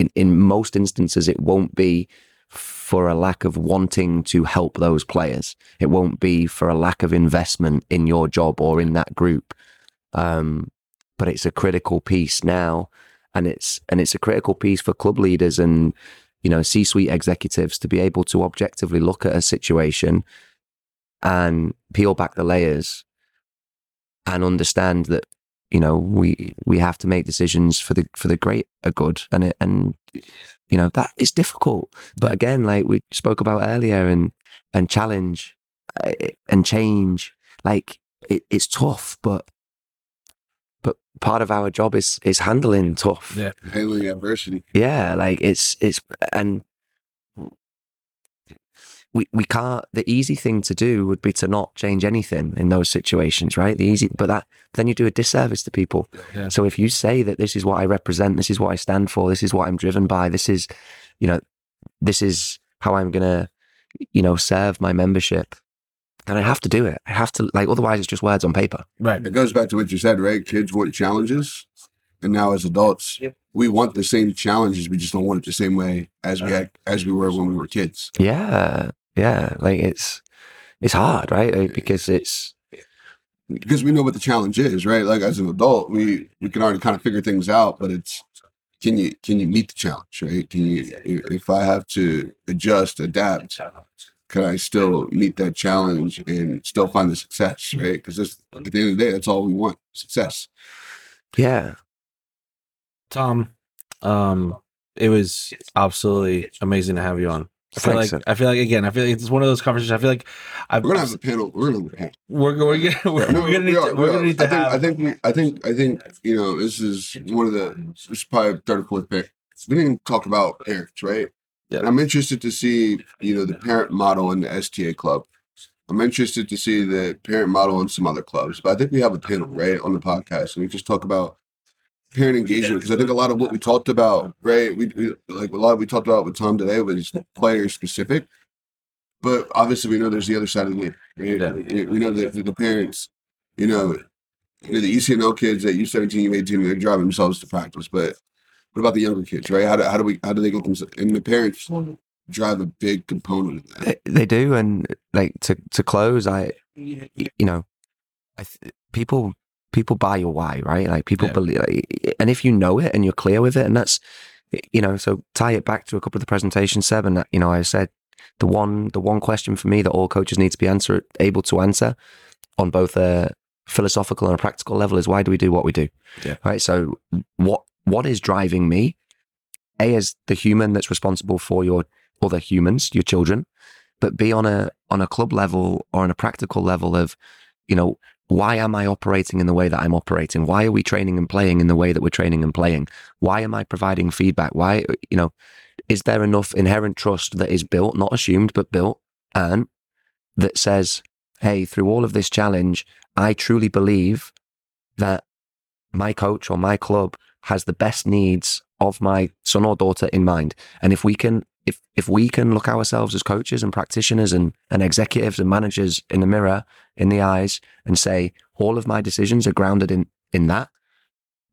in, in most instances it won't be for a lack of wanting to help those players. It won't be for a lack of investment in your job or in that group. Um, but it's a critical piece now and it's and it's a critical piece for club leaders and you know c-suite executives to be able to objectively look at a situation and peel back the layers and understand that you know we we have to make decisions for the for the greater good and it, and you know that is difficult but again like we spoke about earlier and and challenge uh, and change like it, it's tough but but part of our job is is handling tough Yeah. Handling adversity. yeah like it's it's and we we can't the easy thing to do would be to not change anything in those situations right the easy but that then you do a disservice to people Yeah. so if you say that this is what i represent this is what i stand for this is what i'm driven by this is you know this is how i'm gonna you know serve my membership then i have to do it i have to like otherwise it's just words on paper Right. It goes back to what you said, right? Kids want challenges, and now as adults, Yep. we want the same challenges. We just don't want it the same way as we had, as we were when we were kids. yeah yeah like it's it's hard right Like, because it's because we know what the challenge is, right? Like as an adult, we we can already kind of figure things out, but it's can you can you meet the challenge, right? Can you if I have to adjust, adapt, can I still meet that challenge and still find the success, right? Because at the end of the day, that's all we want: success. yeah Tom, um, it was absolutely amazing to have you on. I feel Thanks, like I feel like again, I feel like it's one of those conversations. I feel like I've, We're gonna have a panel. We're gonna have a panel. we're, we're, gonna, we're, No, we're gonna need are, to, we we're are. gonna need to I think, have I think, we, I think, I think, you know, this is one of the, this is probably third or fourth pick. We didn't talk about parents, right? Yeah. I'm interested to see, you know, the parent model in the STA club. I'm interested to see the parent model in some other clubs, but I think we have a panel, right, on the podcast, and we just talk about parent engagement because I think a lot of what we talked about, right, we, we like a lot we talked about with Tom today was player specific, but obviously we know there's the other side of the game. Right? Yeah. We we know that the parents, you know, you know, the ECNL kids at U17, U18, they're driving themselves to practice. But what about the younger kids, right? How do, how do we how do they get themselves? And the parents drive a big component of that. they, they do and like to to close I you know I th- people people buy your why right like people Yeah. believe like, and if you know it and you're clear with it and that's you know so tie it back to a couple of the presentations seven. and you know i said the one the one question for me that all coaches need to be answer able to answer on both a philosophical and a practical level is why do we do what we do Yeah. right so what what is driving me a is the human that's responsible for your other humans your children but be on a on a club level or on a practical level of you know why am i operating in the way that i'm operating? Why are we training and playing in the way that we're training and playing? Why am i providing feedback? Why you know is there enough inherent trust that is built not assumed but built and that says hey through all of this challenge i truly believe that my coach or my club has the best needs of my son or daughter in mind and if we can if if we can look ourselves as coaches and practitioners and, and executives and managers in the mirror in the eyes and say all of my decisions are grounded in in that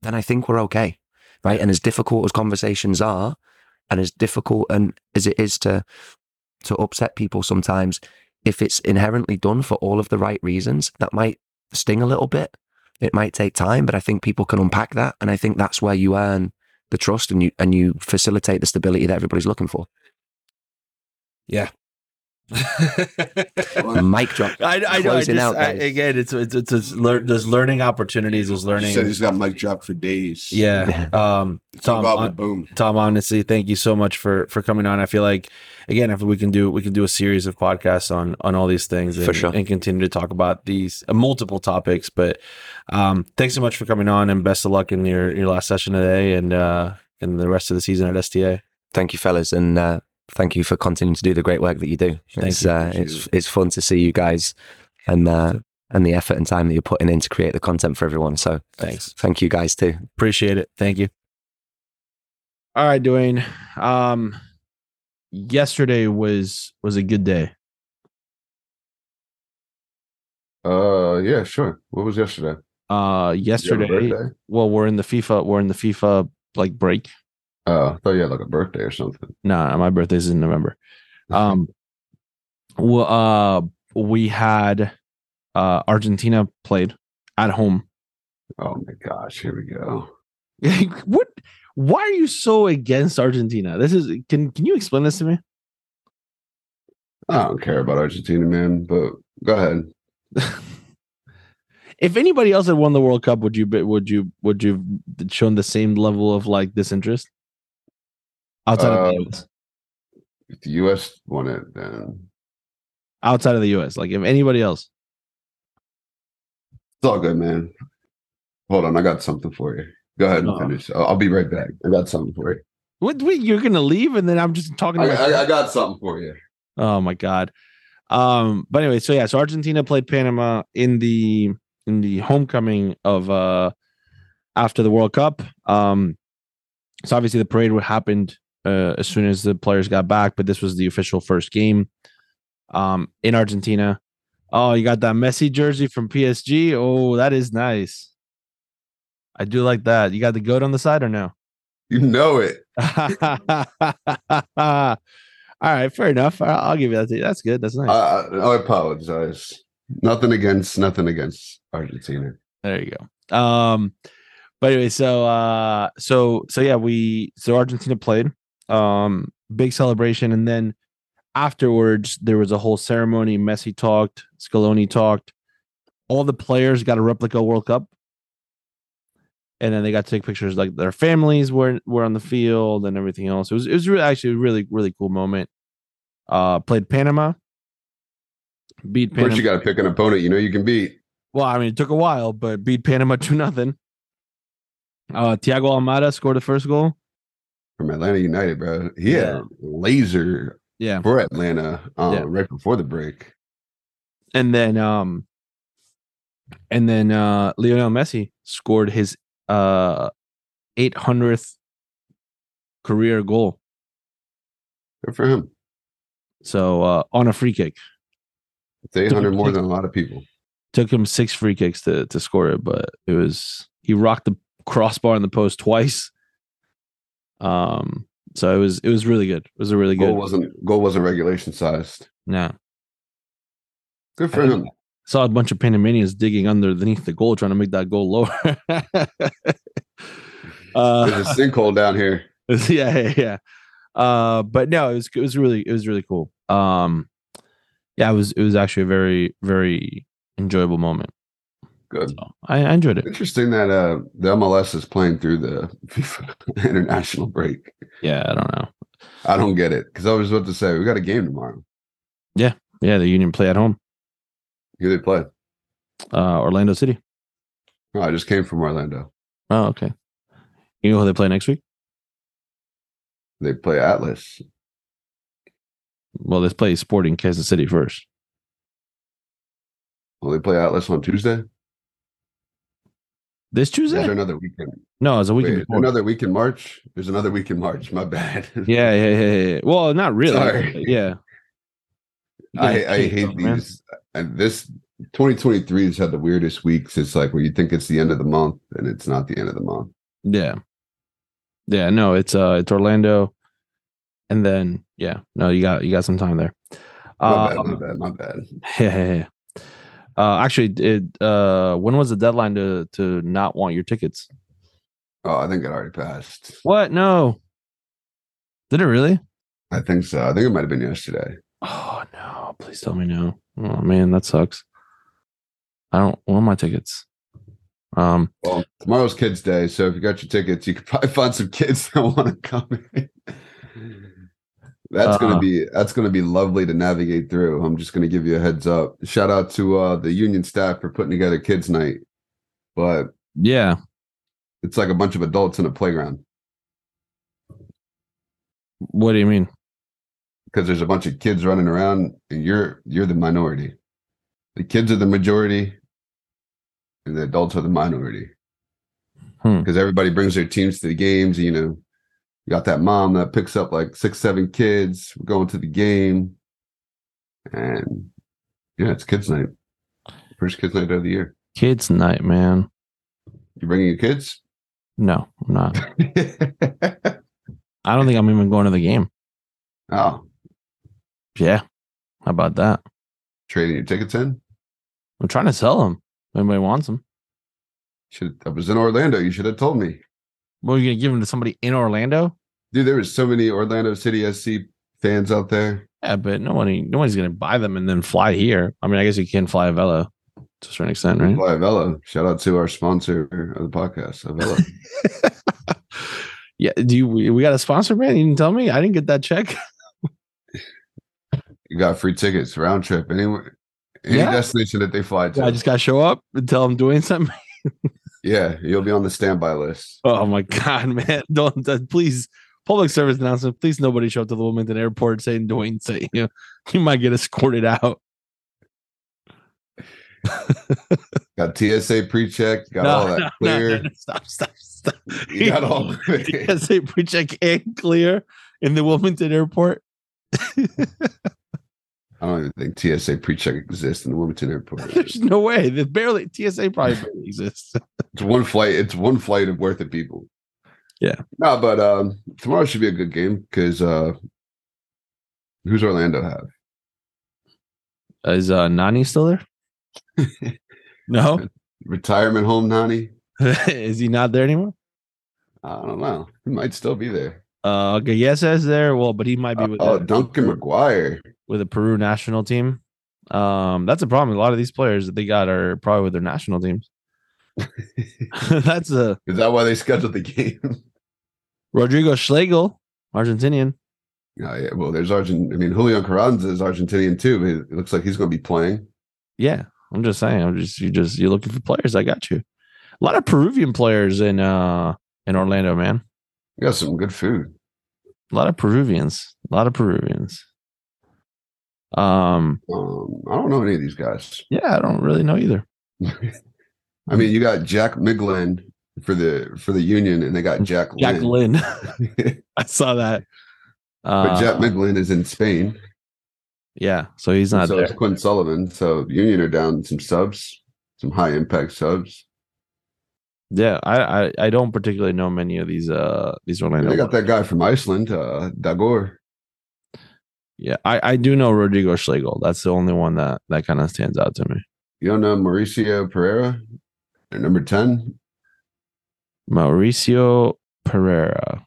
then i think we're okay right? And as difficult as conversations are and as difficult and as it is to to upset people sometimes if it's inherently done for all of the right reasons that might sting a little bit. It might take time but i think people can unpack that and i think that's where you earn the trust and you and you facilitate the stability that everybody's looking for yeah. mic drop I, I know. I Closing just, out, I, again, it's it's it's, it's lear- there's learning opportunities. There's Said learning. he's got mic drop for days. Yeah. Um. It's Tom, about hon- boom. Tom, honestly, thank you so much for for coming on. I feel like again, if we can do we can do a series of podcasts on on all these things and, For sure. and continue to talk about these uh, multiple topics. But um, thanks so much for coming on and best of luck in your your last session today and uh and the rest of the season at STA. thank you fellas and uh, thank you for continuing to do the great work that you do Thank it's you. uh, it's it's fun to see you guys and uh, and the effort and time that you're putting in to create the content for everyone so Thanks. thank you guys too Appreciate it. Thank you. All right, Dwayne. Um, yesterday was was a good day. Uh, yeah, sure. What was yesterday? Uh, Did you have a yesterday. Well, we're in the FIFA. We're in the FIFA like break. Oh, I thought you had like a birthday or something. No, my birthday's in November. Um, well, uh, we had uh Argentina played at home. Oh my gosh, here we go. what? Why are you so against Argentina? This is can can you explain this to me? I don't care about Argentina, man, but go ahead. if anybody else had won the World Cup, would you would you would you have shown the same level of like disinterest outside of the Uh, US? If the US won it, then Outside of the US, like if anybody else, it's all good, man. Hold on, I got something for you. Go ahead and finish. I'll, I'll be right back. I got something for you. what? Wait, you're gonna leave, and then I'm just talking. I, To I? I got something for you. Oh my god. Um, but anyway, so yeah, so Argentina played Panama in the in the homecoming of uh after the World Cup. Um so obviously the parade would happened uh as soon as the players got back, but this was the official first game um in Argentina. Oh, you got that Messi jersey from PSG. Oh, that is nice. I do like that. You got the goat on the side or no? You know it. All right, fair enough. I'll, give you that. That's good. That's nice. I, I, I apologize. Nothing against nothing against Argentina. There you go. Um, but anyway, so uh, so so yeah, we so Argentina played. Um, big celebration, and then afterwards there was a whole ceremony. Messi talked, Scaloni talked. All the players got a replica World Cup, and then they got to take pictures. Like their families were were on the field and everything else. It was it was really, actually a really really cool moment. Uh, played Panama, beat Panama. First, you got to pick an opponent you know you can beat. Well, I mean, it took a while, but beat Panama two nothing. Uh, Thiago Almada scored the first goal. From Atlanta United, bro. He had Yeah. a laser Yeah, for Atlanta um, Yeah. right before the break. and then um, and then uh, Lionel Messi scored his uh 800th career goal. Good for him. So uh, on a free kick, It's 800 more than a lot of people. took him six free kicks to to score it, but it was he rocked the crossbar in the post twice. Um, so it was it was really good. It was a really good. Goal wasn't goal wasn't regulation sized. Yeah. Good for I him. saw a bunch of Panamanians digging underneath the goal, trying to make that goal lower. uh, There's a sinkhole down here. yeah, yeah, yeah. Uh, but no, it was it was really it was really cool. Um, yeah, it was it was actually a very very enjoyable moment. Good. So I, I enjoyed it. Interesting that uh the MLS is playing through the FIFA international break. Yeah, I don't know. I don't get it because I was about to say we got a game tomorrow. Yeah, yeah. the Union play at home, Who they play? uh, Orlando City. Oh, I just came from Orlando. Oh, okay. You know who they play next week? They play Atlas. Well, they play Sporting Kansas City first. Well, they play Atlas on Tuesday. This Tuesday? there another weekend? No, it's a weekend before. another week in March? There's another week in March. My bad. Yeah, yeah, yeah, yeah. Well, not really. Sorry. Yeah. I, I hate man. these. And this 2023 has had the weirdest weeks. It's like where you think it's the end of the month and it's not the end of the month. Yeah. Yeah, no, it's uh it's Orlando. And then yeah, no, you got you got some time there. My Uh, bad, my bad, my bad. yeah, yeah, yeah. Uh actually it uh when was the deadline to to not want your tickets? Oh, I think it already passed. What? No. Did it really? I think so. I think it might have been yesterday. Oh no, please tell me no. Oh man, that sucks. I don't want my tickets. Um Well, tomorrow's Kids Day, so if you got your tickets, you could probably find some kids that want to come in. That's Uh. gonna be that's gonna be lovely to navigate through. I'm just gonna give you a heads up. Shout out to uh the union staff for putting together kids night, but yeah. it's like a bunch of adults in a playground What do you mean? because there's a bunch of kids running around, and you're you're the minority. The kids are the majority, and the adults are the minority. Hmm. Because everybody brings their teams to the games, you know. You got that mom that picks up like six, seven kids, we're going to the game. And yeah, it's kids' night. First kids' night of the year. Kids night, man. You bringing your kids? No, I'm not. I don't think I'm even going to the game. oh, Yeah. How about that? trading your tickets in? I'm trying to sell them. Anybody wants them. Should I was in Orlando. You should have told me. What are you gonna give them to somebody in Orlando? Dude, there was so many Orlando City SC fans out there. Yeah, but no one, no one's gonna buy them and then fly here. I mean, I guess you can fly Avelo to a certain extent, right? Fly Avelo. Shout out to our sponsor of the podcast, Avelo. yeah. Do you we, we got a sponsor, man? You didn't tell me. I didn't get that check. you got free tickets, round trip, anywhere, any Yeah. destination that they fly to. I just gotta show up and tell them doing something. yeah, you'll be on the standby list. Oh my god, man! Don't, don't- please. Public service announcement. Please, nobody show up to the Wilmington Airport saying Dwayne say you, know, you might get escorted out. Got TSA pre-check, got all that clear. stop, stop, stop. You got all TSA pre-check and clear in the Wilmington Airport. I don't even think TSA pre-check exists in the Wilmington Airport. There's no way. There's barely TSA probably barely exists. It's one flight. It's one flight of worth of people. Yeah. No, but um, tomorrow should be a good game because uh, who's Orlando have? Is uh, Nani still there? no, Retirement home, Nani. is he not there anymore? I don't know. He might still be there. Uh, there. Well, but he might be with oh, the- Duncan McGuire. with the Peru national team. Um, that's a problem. A lot of these players that they got are probably with their national teams. that's a Is that why they scheduled the game? Rodrigo Schlegel, Argentinian. Oh, yeah. Well, there's Argent. I mean, Julian Carranza is Argentinian too. It it looks like he's going to be playing. Yeah, I'm just saying. I'm just you just you're looking for players. I got you. A lot of Peruvian players in uh in Orlando, man. You got some good food. A lot of Peruvians. A lot of Peruvians. Um, Um, I don't know any of these guys. yeah, I don't really know either. I mean, you got Jack McGlynn for the for the Union, and they got Jack Jack Lynn. Lynn. I saw that. but Uh, Jack McGlynn is in Spain. yeah, so he's not so there. it's Quinn Sullivan. So Union are down some subs, some high impact subs. Yeah, I, I I don't particularly know many of these uh these And Orlando. they got that guy from Iceland, uh, Dagur. Yeah, I I do know Rodrigo Schlegel. That's the only one that that kind of stands out to me. You don't know Mauricio Pereira, They're number ten, Mauricio Pereira.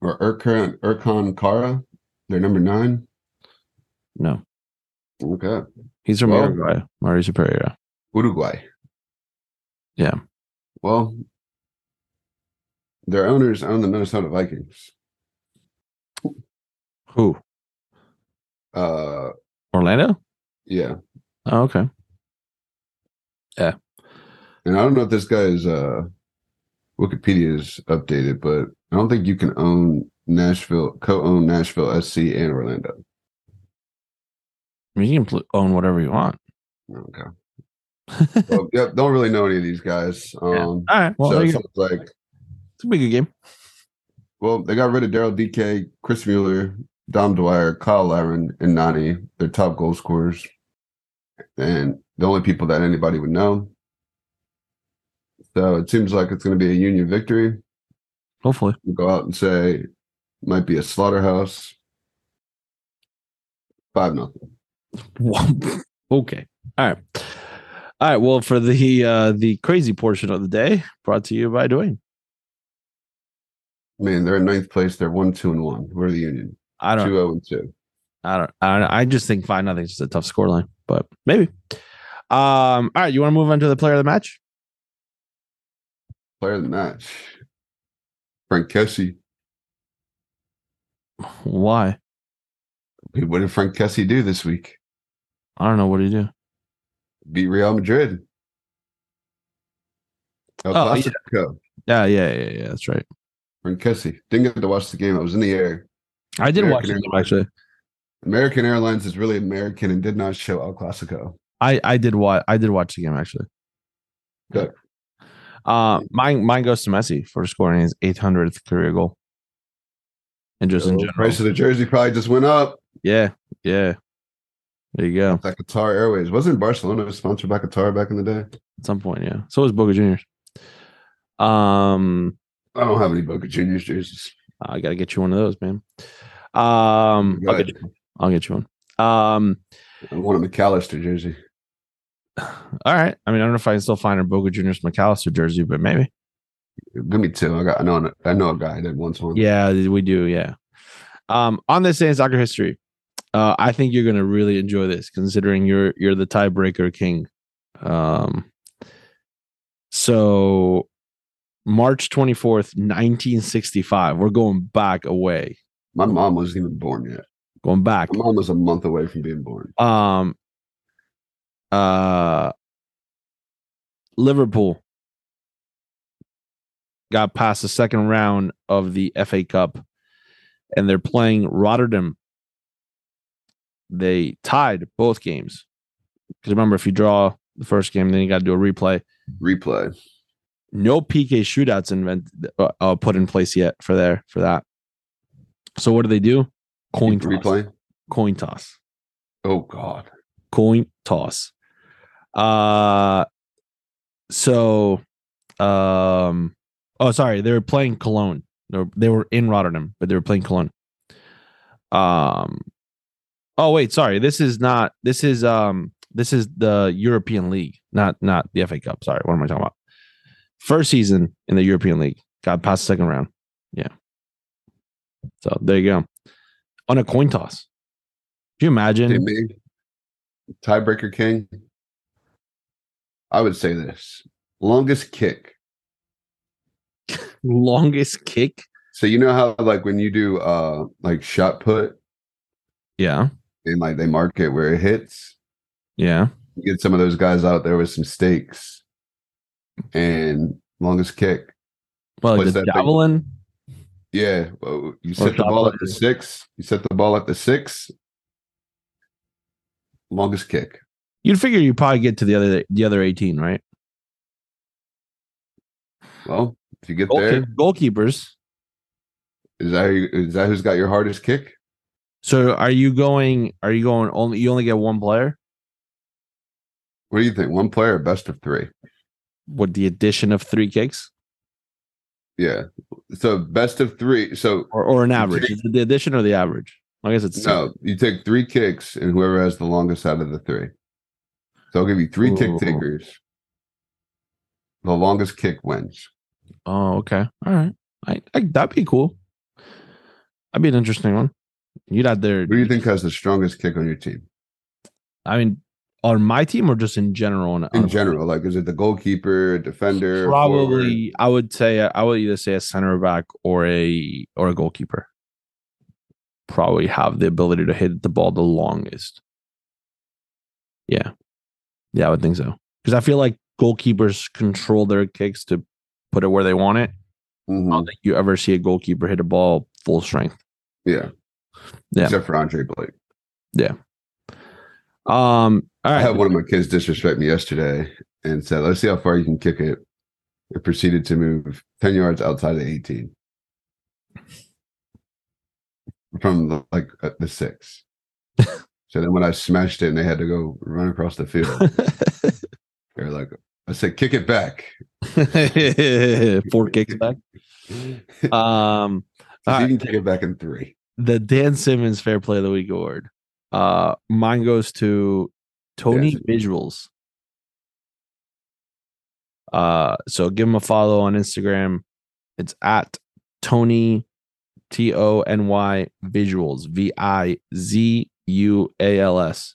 or Ercan Ercan Kara. They're number nine. No, Okay, he's from Well- Uruguay. Mauricio Pereira. Uruguay. Yeah. Well, their owners own the Minnesota Vikings. Who? Uh, Orlando? yeah, Oh, okay. Yeah. And I don't know if this guy's uh Wikipedia is updated, but I don't think you can own Nashville, co-own Nashville SC and Orlando. I mean, you can own whatever you want. Okay. Well, yep, don't really know any of these guys. Um, Yeah. All right. Well, so there it sounds like it's a big game. well, they got rid of Daryl Dike, Chris Mueller, Dom Dwyer, Kyle Larin, and Nani. Their top goal scorers, and the only people that anybody would know. So it seems like it's going to be a Union victory. Hopefully. We'll go out and say might be a slaughterhouse. Five nothing. okay. All right. All right. Well, for the uh the crazy portion of the day, brought to you by Dwayne. Man, they're in ninth place. They're one, two, and one. We're the Union. I don't. Two, zero, and two. I don't. I don't. I just think five nothing is just a tough scoreline, but maybe. Um. All right. You want to move on to the player of the match? Player of the match. Franck Kessie. Why? What did Franck Kessie do this week? I don't know. What do you do? Beat Real Madrid. El Oh, yeah. Clasico. Yeah. Yeah. Yeah. Yeah. That's right. Franck Kessie. Didn't get to watch the game. I was in the air. I did watch American the game actually. American Airlines is really American and did not show El Clasico. I I did watch. I did watch the game actually. Good. Uh, mine mine goes to Messi for scoring his 800th career goal. and just in general. price of the jersey probably just went up. Yeah, yeah. There you go. Like Qatar Airways. Wasn't Barcelona sponsored by Qatar back in the day? At some point, yeah. So was Boca Juniors. Um, I don't have any Boca Juniors jerseys. I gotta get you one of those, man. Um, I'll get, you, I'll get you one. Um, I want a Mac Allister jersey. all right. I mean, I don't know if I can still find a Boca Juniors Mac Allister jersey, but maybe. Give me two. I got. I know. I know a guy that wants one. Yeah, we do. Yeah. Um, on this day in soccer history, uh, I think you're gonna really enjoy this, considering you're you're the tiebreaker king. Um, so March 24th, 1965. We're going back away. My mom wasn't even born yet. Going back. My mom was a month away from being born. Um uh Liverpool got past the second round of the FA Cup and they're playing Rotterdam. They tied both games. Because remember, if you draw the first game, then you got to do a replay. Replay. No PK shootouts invent uh, uh, put in place yet for there for that. So what do they do? Coin toss. Replay. Coin toss. Oh God. coin toss. Uh so um oh sorry, they were playing Cologne. They were, they were in Rotterdam, but they were playing Cologne. Um oh wait, sorry. This is not this is um this is the European League, not not the FA Cup. Sorry, what am I talking about? First season in the European League. Got past the second round. Yeah. So there you go. On a coin toss. Can you imagine? Tiebreaker king. I would say this: longest kick. longest kick. So you know how like when you do uh like shot put Yeah. And like they mark it where it hits, Yeah. you get some of those guys out there with some stakes and longest kick. Well, like the javelin. Yeah, well, you set the ball at the six. You set the ball at the six. Longest kick. You'd figure you probably get to the other the other 18, right? Well, if you get Goalkeep- there, goalkeepers. is that is that who's got your hardest kick? So are you going are you going only you only get one player What do you think? One player, best of three. with the addition of three kicks Yeah. So best of three. So or, or an average? take- Is it the addition or the average? I guess it's no, you take three kicks and whoever has the longest out of the three. So I'll give you three kick takers. The longest kick wins. Oh, okay. All right. I, I that'd be cool. That'd be an interesting one. You'd not there. Who do you think has the strongest kick on your team? I mean, on my team or just in general? On, In on- general, like is it the goalkeeper, defender, a forward? probably I would say I would either say a center back or a or a goalkeeper. Probably have the ability to hit the ball the longest. Yeah, yeah, I would think so because I feel like goalkeepers control their kicks to put it where they want it. I Mhm. don't think you ever see a goalkeeper hit a ball full strength. Yeah. Yeah. Except for Andre Blake. Yeah. Um, all I had one of my kids disrespect me yesterday and said, "Let's see how far you can kick it." It proceeded to move ten yards outside of eighteen from the, like uh, the six. so then when I smashed it and they had to go run across the field, they're like, "I said, kick it back." four kicks back. Um, So you right. can kick it back in three. The Dan Simmons Fair Play of the Week award. Uh, mine goes to Tony Dan Visuals. Uh, so give him a follow on Instagram. It's at Tony T O N Y Visuals V I Z U A L S.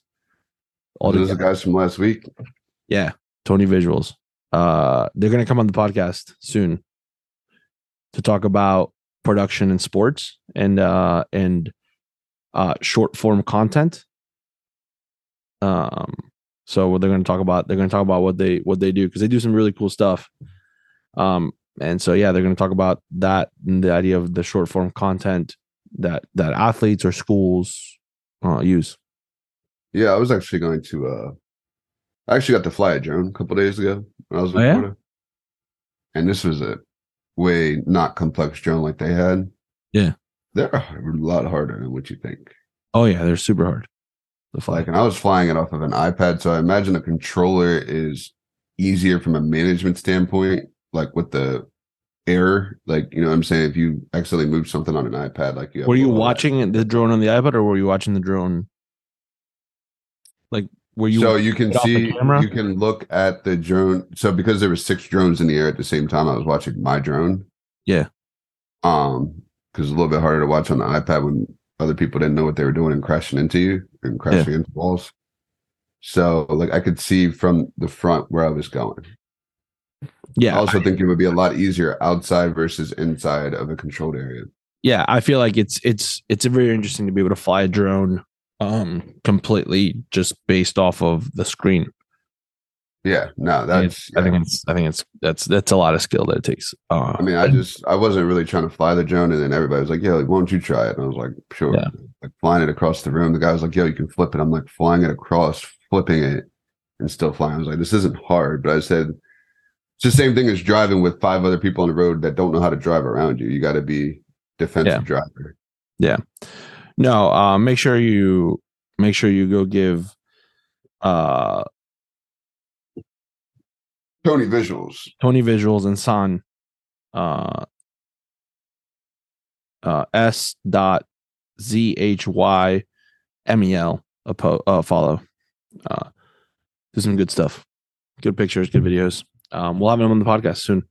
All Those are guys from last week. Yeah, Tony Visuals. Uh, they're gonna come on the podcast soon to talk about production in sports and uh and uh short form content. Um, so what they're gonna talk about they're gonna talk about what they what they do because they do some really cool stuff. Um, and so yeah, they're gonna talk about that and the idea of the short form content that that athletes or schools uh, use. Yeah, I was actually going to. uh I actually got to fly a drone a couple days ago when I was in Oh, yeah? Florida, and this was a way not complex drone like they had. Yeah. they're a lot harder than what you think. Oh yeah, they're super hard. The fly. Like, and I was flying it off of an iPad, so I imagine the controller is easier from a management standpoint. Like with the error, like you know, what I'm saying if you accidentally move something on an iPad, like you have were you all that. watching the drone on the iPad, or were you watching the drone? Like, were you? so you can it off the see you can look at the drone so because there were six drones in the air at the same time i was watching my drone Yeah. um because it's a little bit harder to watch on the ipad when other people didn't know what they were doing and crashing into you and crashing into walls so like i could see from the front where i was going yeah, i also think it would be a lot easier outside versus inside of a controlled area yeah. I feel like it's it's it's very interesting to be able to fly a drone, um, completely just based off of the screen. yeah no that's I think it's I think it's that's that's a lot of skill that it takes. Uh, I mean, I just I wasn't really trying to fly the drone, and then everybody was like, "Yeah, like, why don't you try it?" And I was like, "Sure." Yeah. Like flying it across the room, the guy was like, "Yo, you can flip it." I'm like flying it across, flipping it, and still flying. I was like, "This isn't hard," but I said, "It's the same thing as driving with five other people on the road that don't know how to drive around you. You got to be defensive driver." No, uh, make sure you make sure you go give uh Tony visuals. Tony Visuals and San uh uh S dot Z H Y M E L a po- uh, follow. Uh do some good stuff. Good pictures, good videos. Um we'll have him on the podcast soon.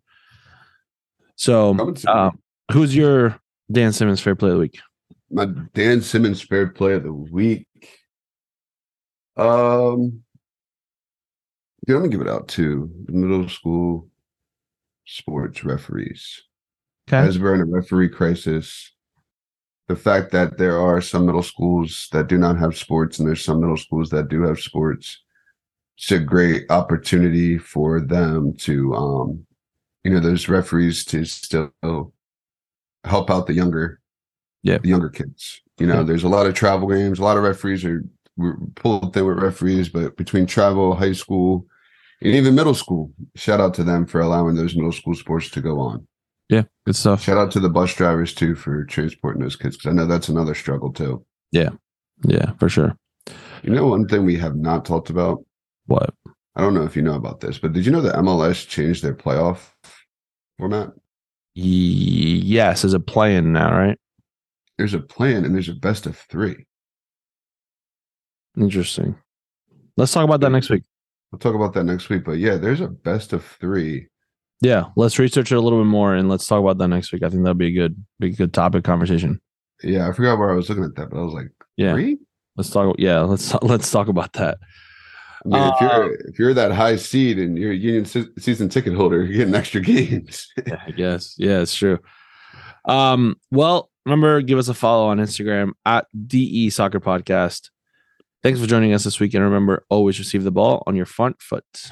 So uh who's your Dan Simmons fair play of the week? My Dan Simmons fair play of the week. Um, yeah, let me give it out to middle school sports referees. Okay. As we're in a referee crisis, the fact that there are some middle schools that do not have sports and there's some middle schools that do have sports, it's a great opportunity for them to, um, you know, those referees to still help out the younger Yeah. the younger kids. You know, Yeah. there's a lot of travel games. A lot of referees are we're pulled thin with referees, but between travel, high school, and even middle school, shout out to them for allowing those middle school sports to go on. Yeah, good stuff. Shout out to the bus drivers too for transporting those kids because I know that's another struggle too. Yeah, Yeah, for sure. You know, one thing we have not talked about. What? I don't know if you know about this, but did you know that MLS changed their playoff format? Ye- Yes, as a play-in now, right? There's a play-in and there's a best of three. Interesting. Let's talk about that next week. We'll talk about that next week. But yeah, there's a best of three. Yeah, let's research it a little bit more and let's talk about that next week. I think that'll be a good, be a good topic conversation. Yeah, I forgot where I was looking at that, but I was like, Yeah, three? let's talk. Yeah, let's let's talk about that. I mean, if Uh, you're if you're that high seed and you're a union se- season ticket holder, you're getting extra games. Yeah, I guess. Yeah, it's true. Um, well, remember, give us a follow on Instagram at DE Soccer Podcast. Thanks for joining us this week. And remember, always receive the ball on your front foot.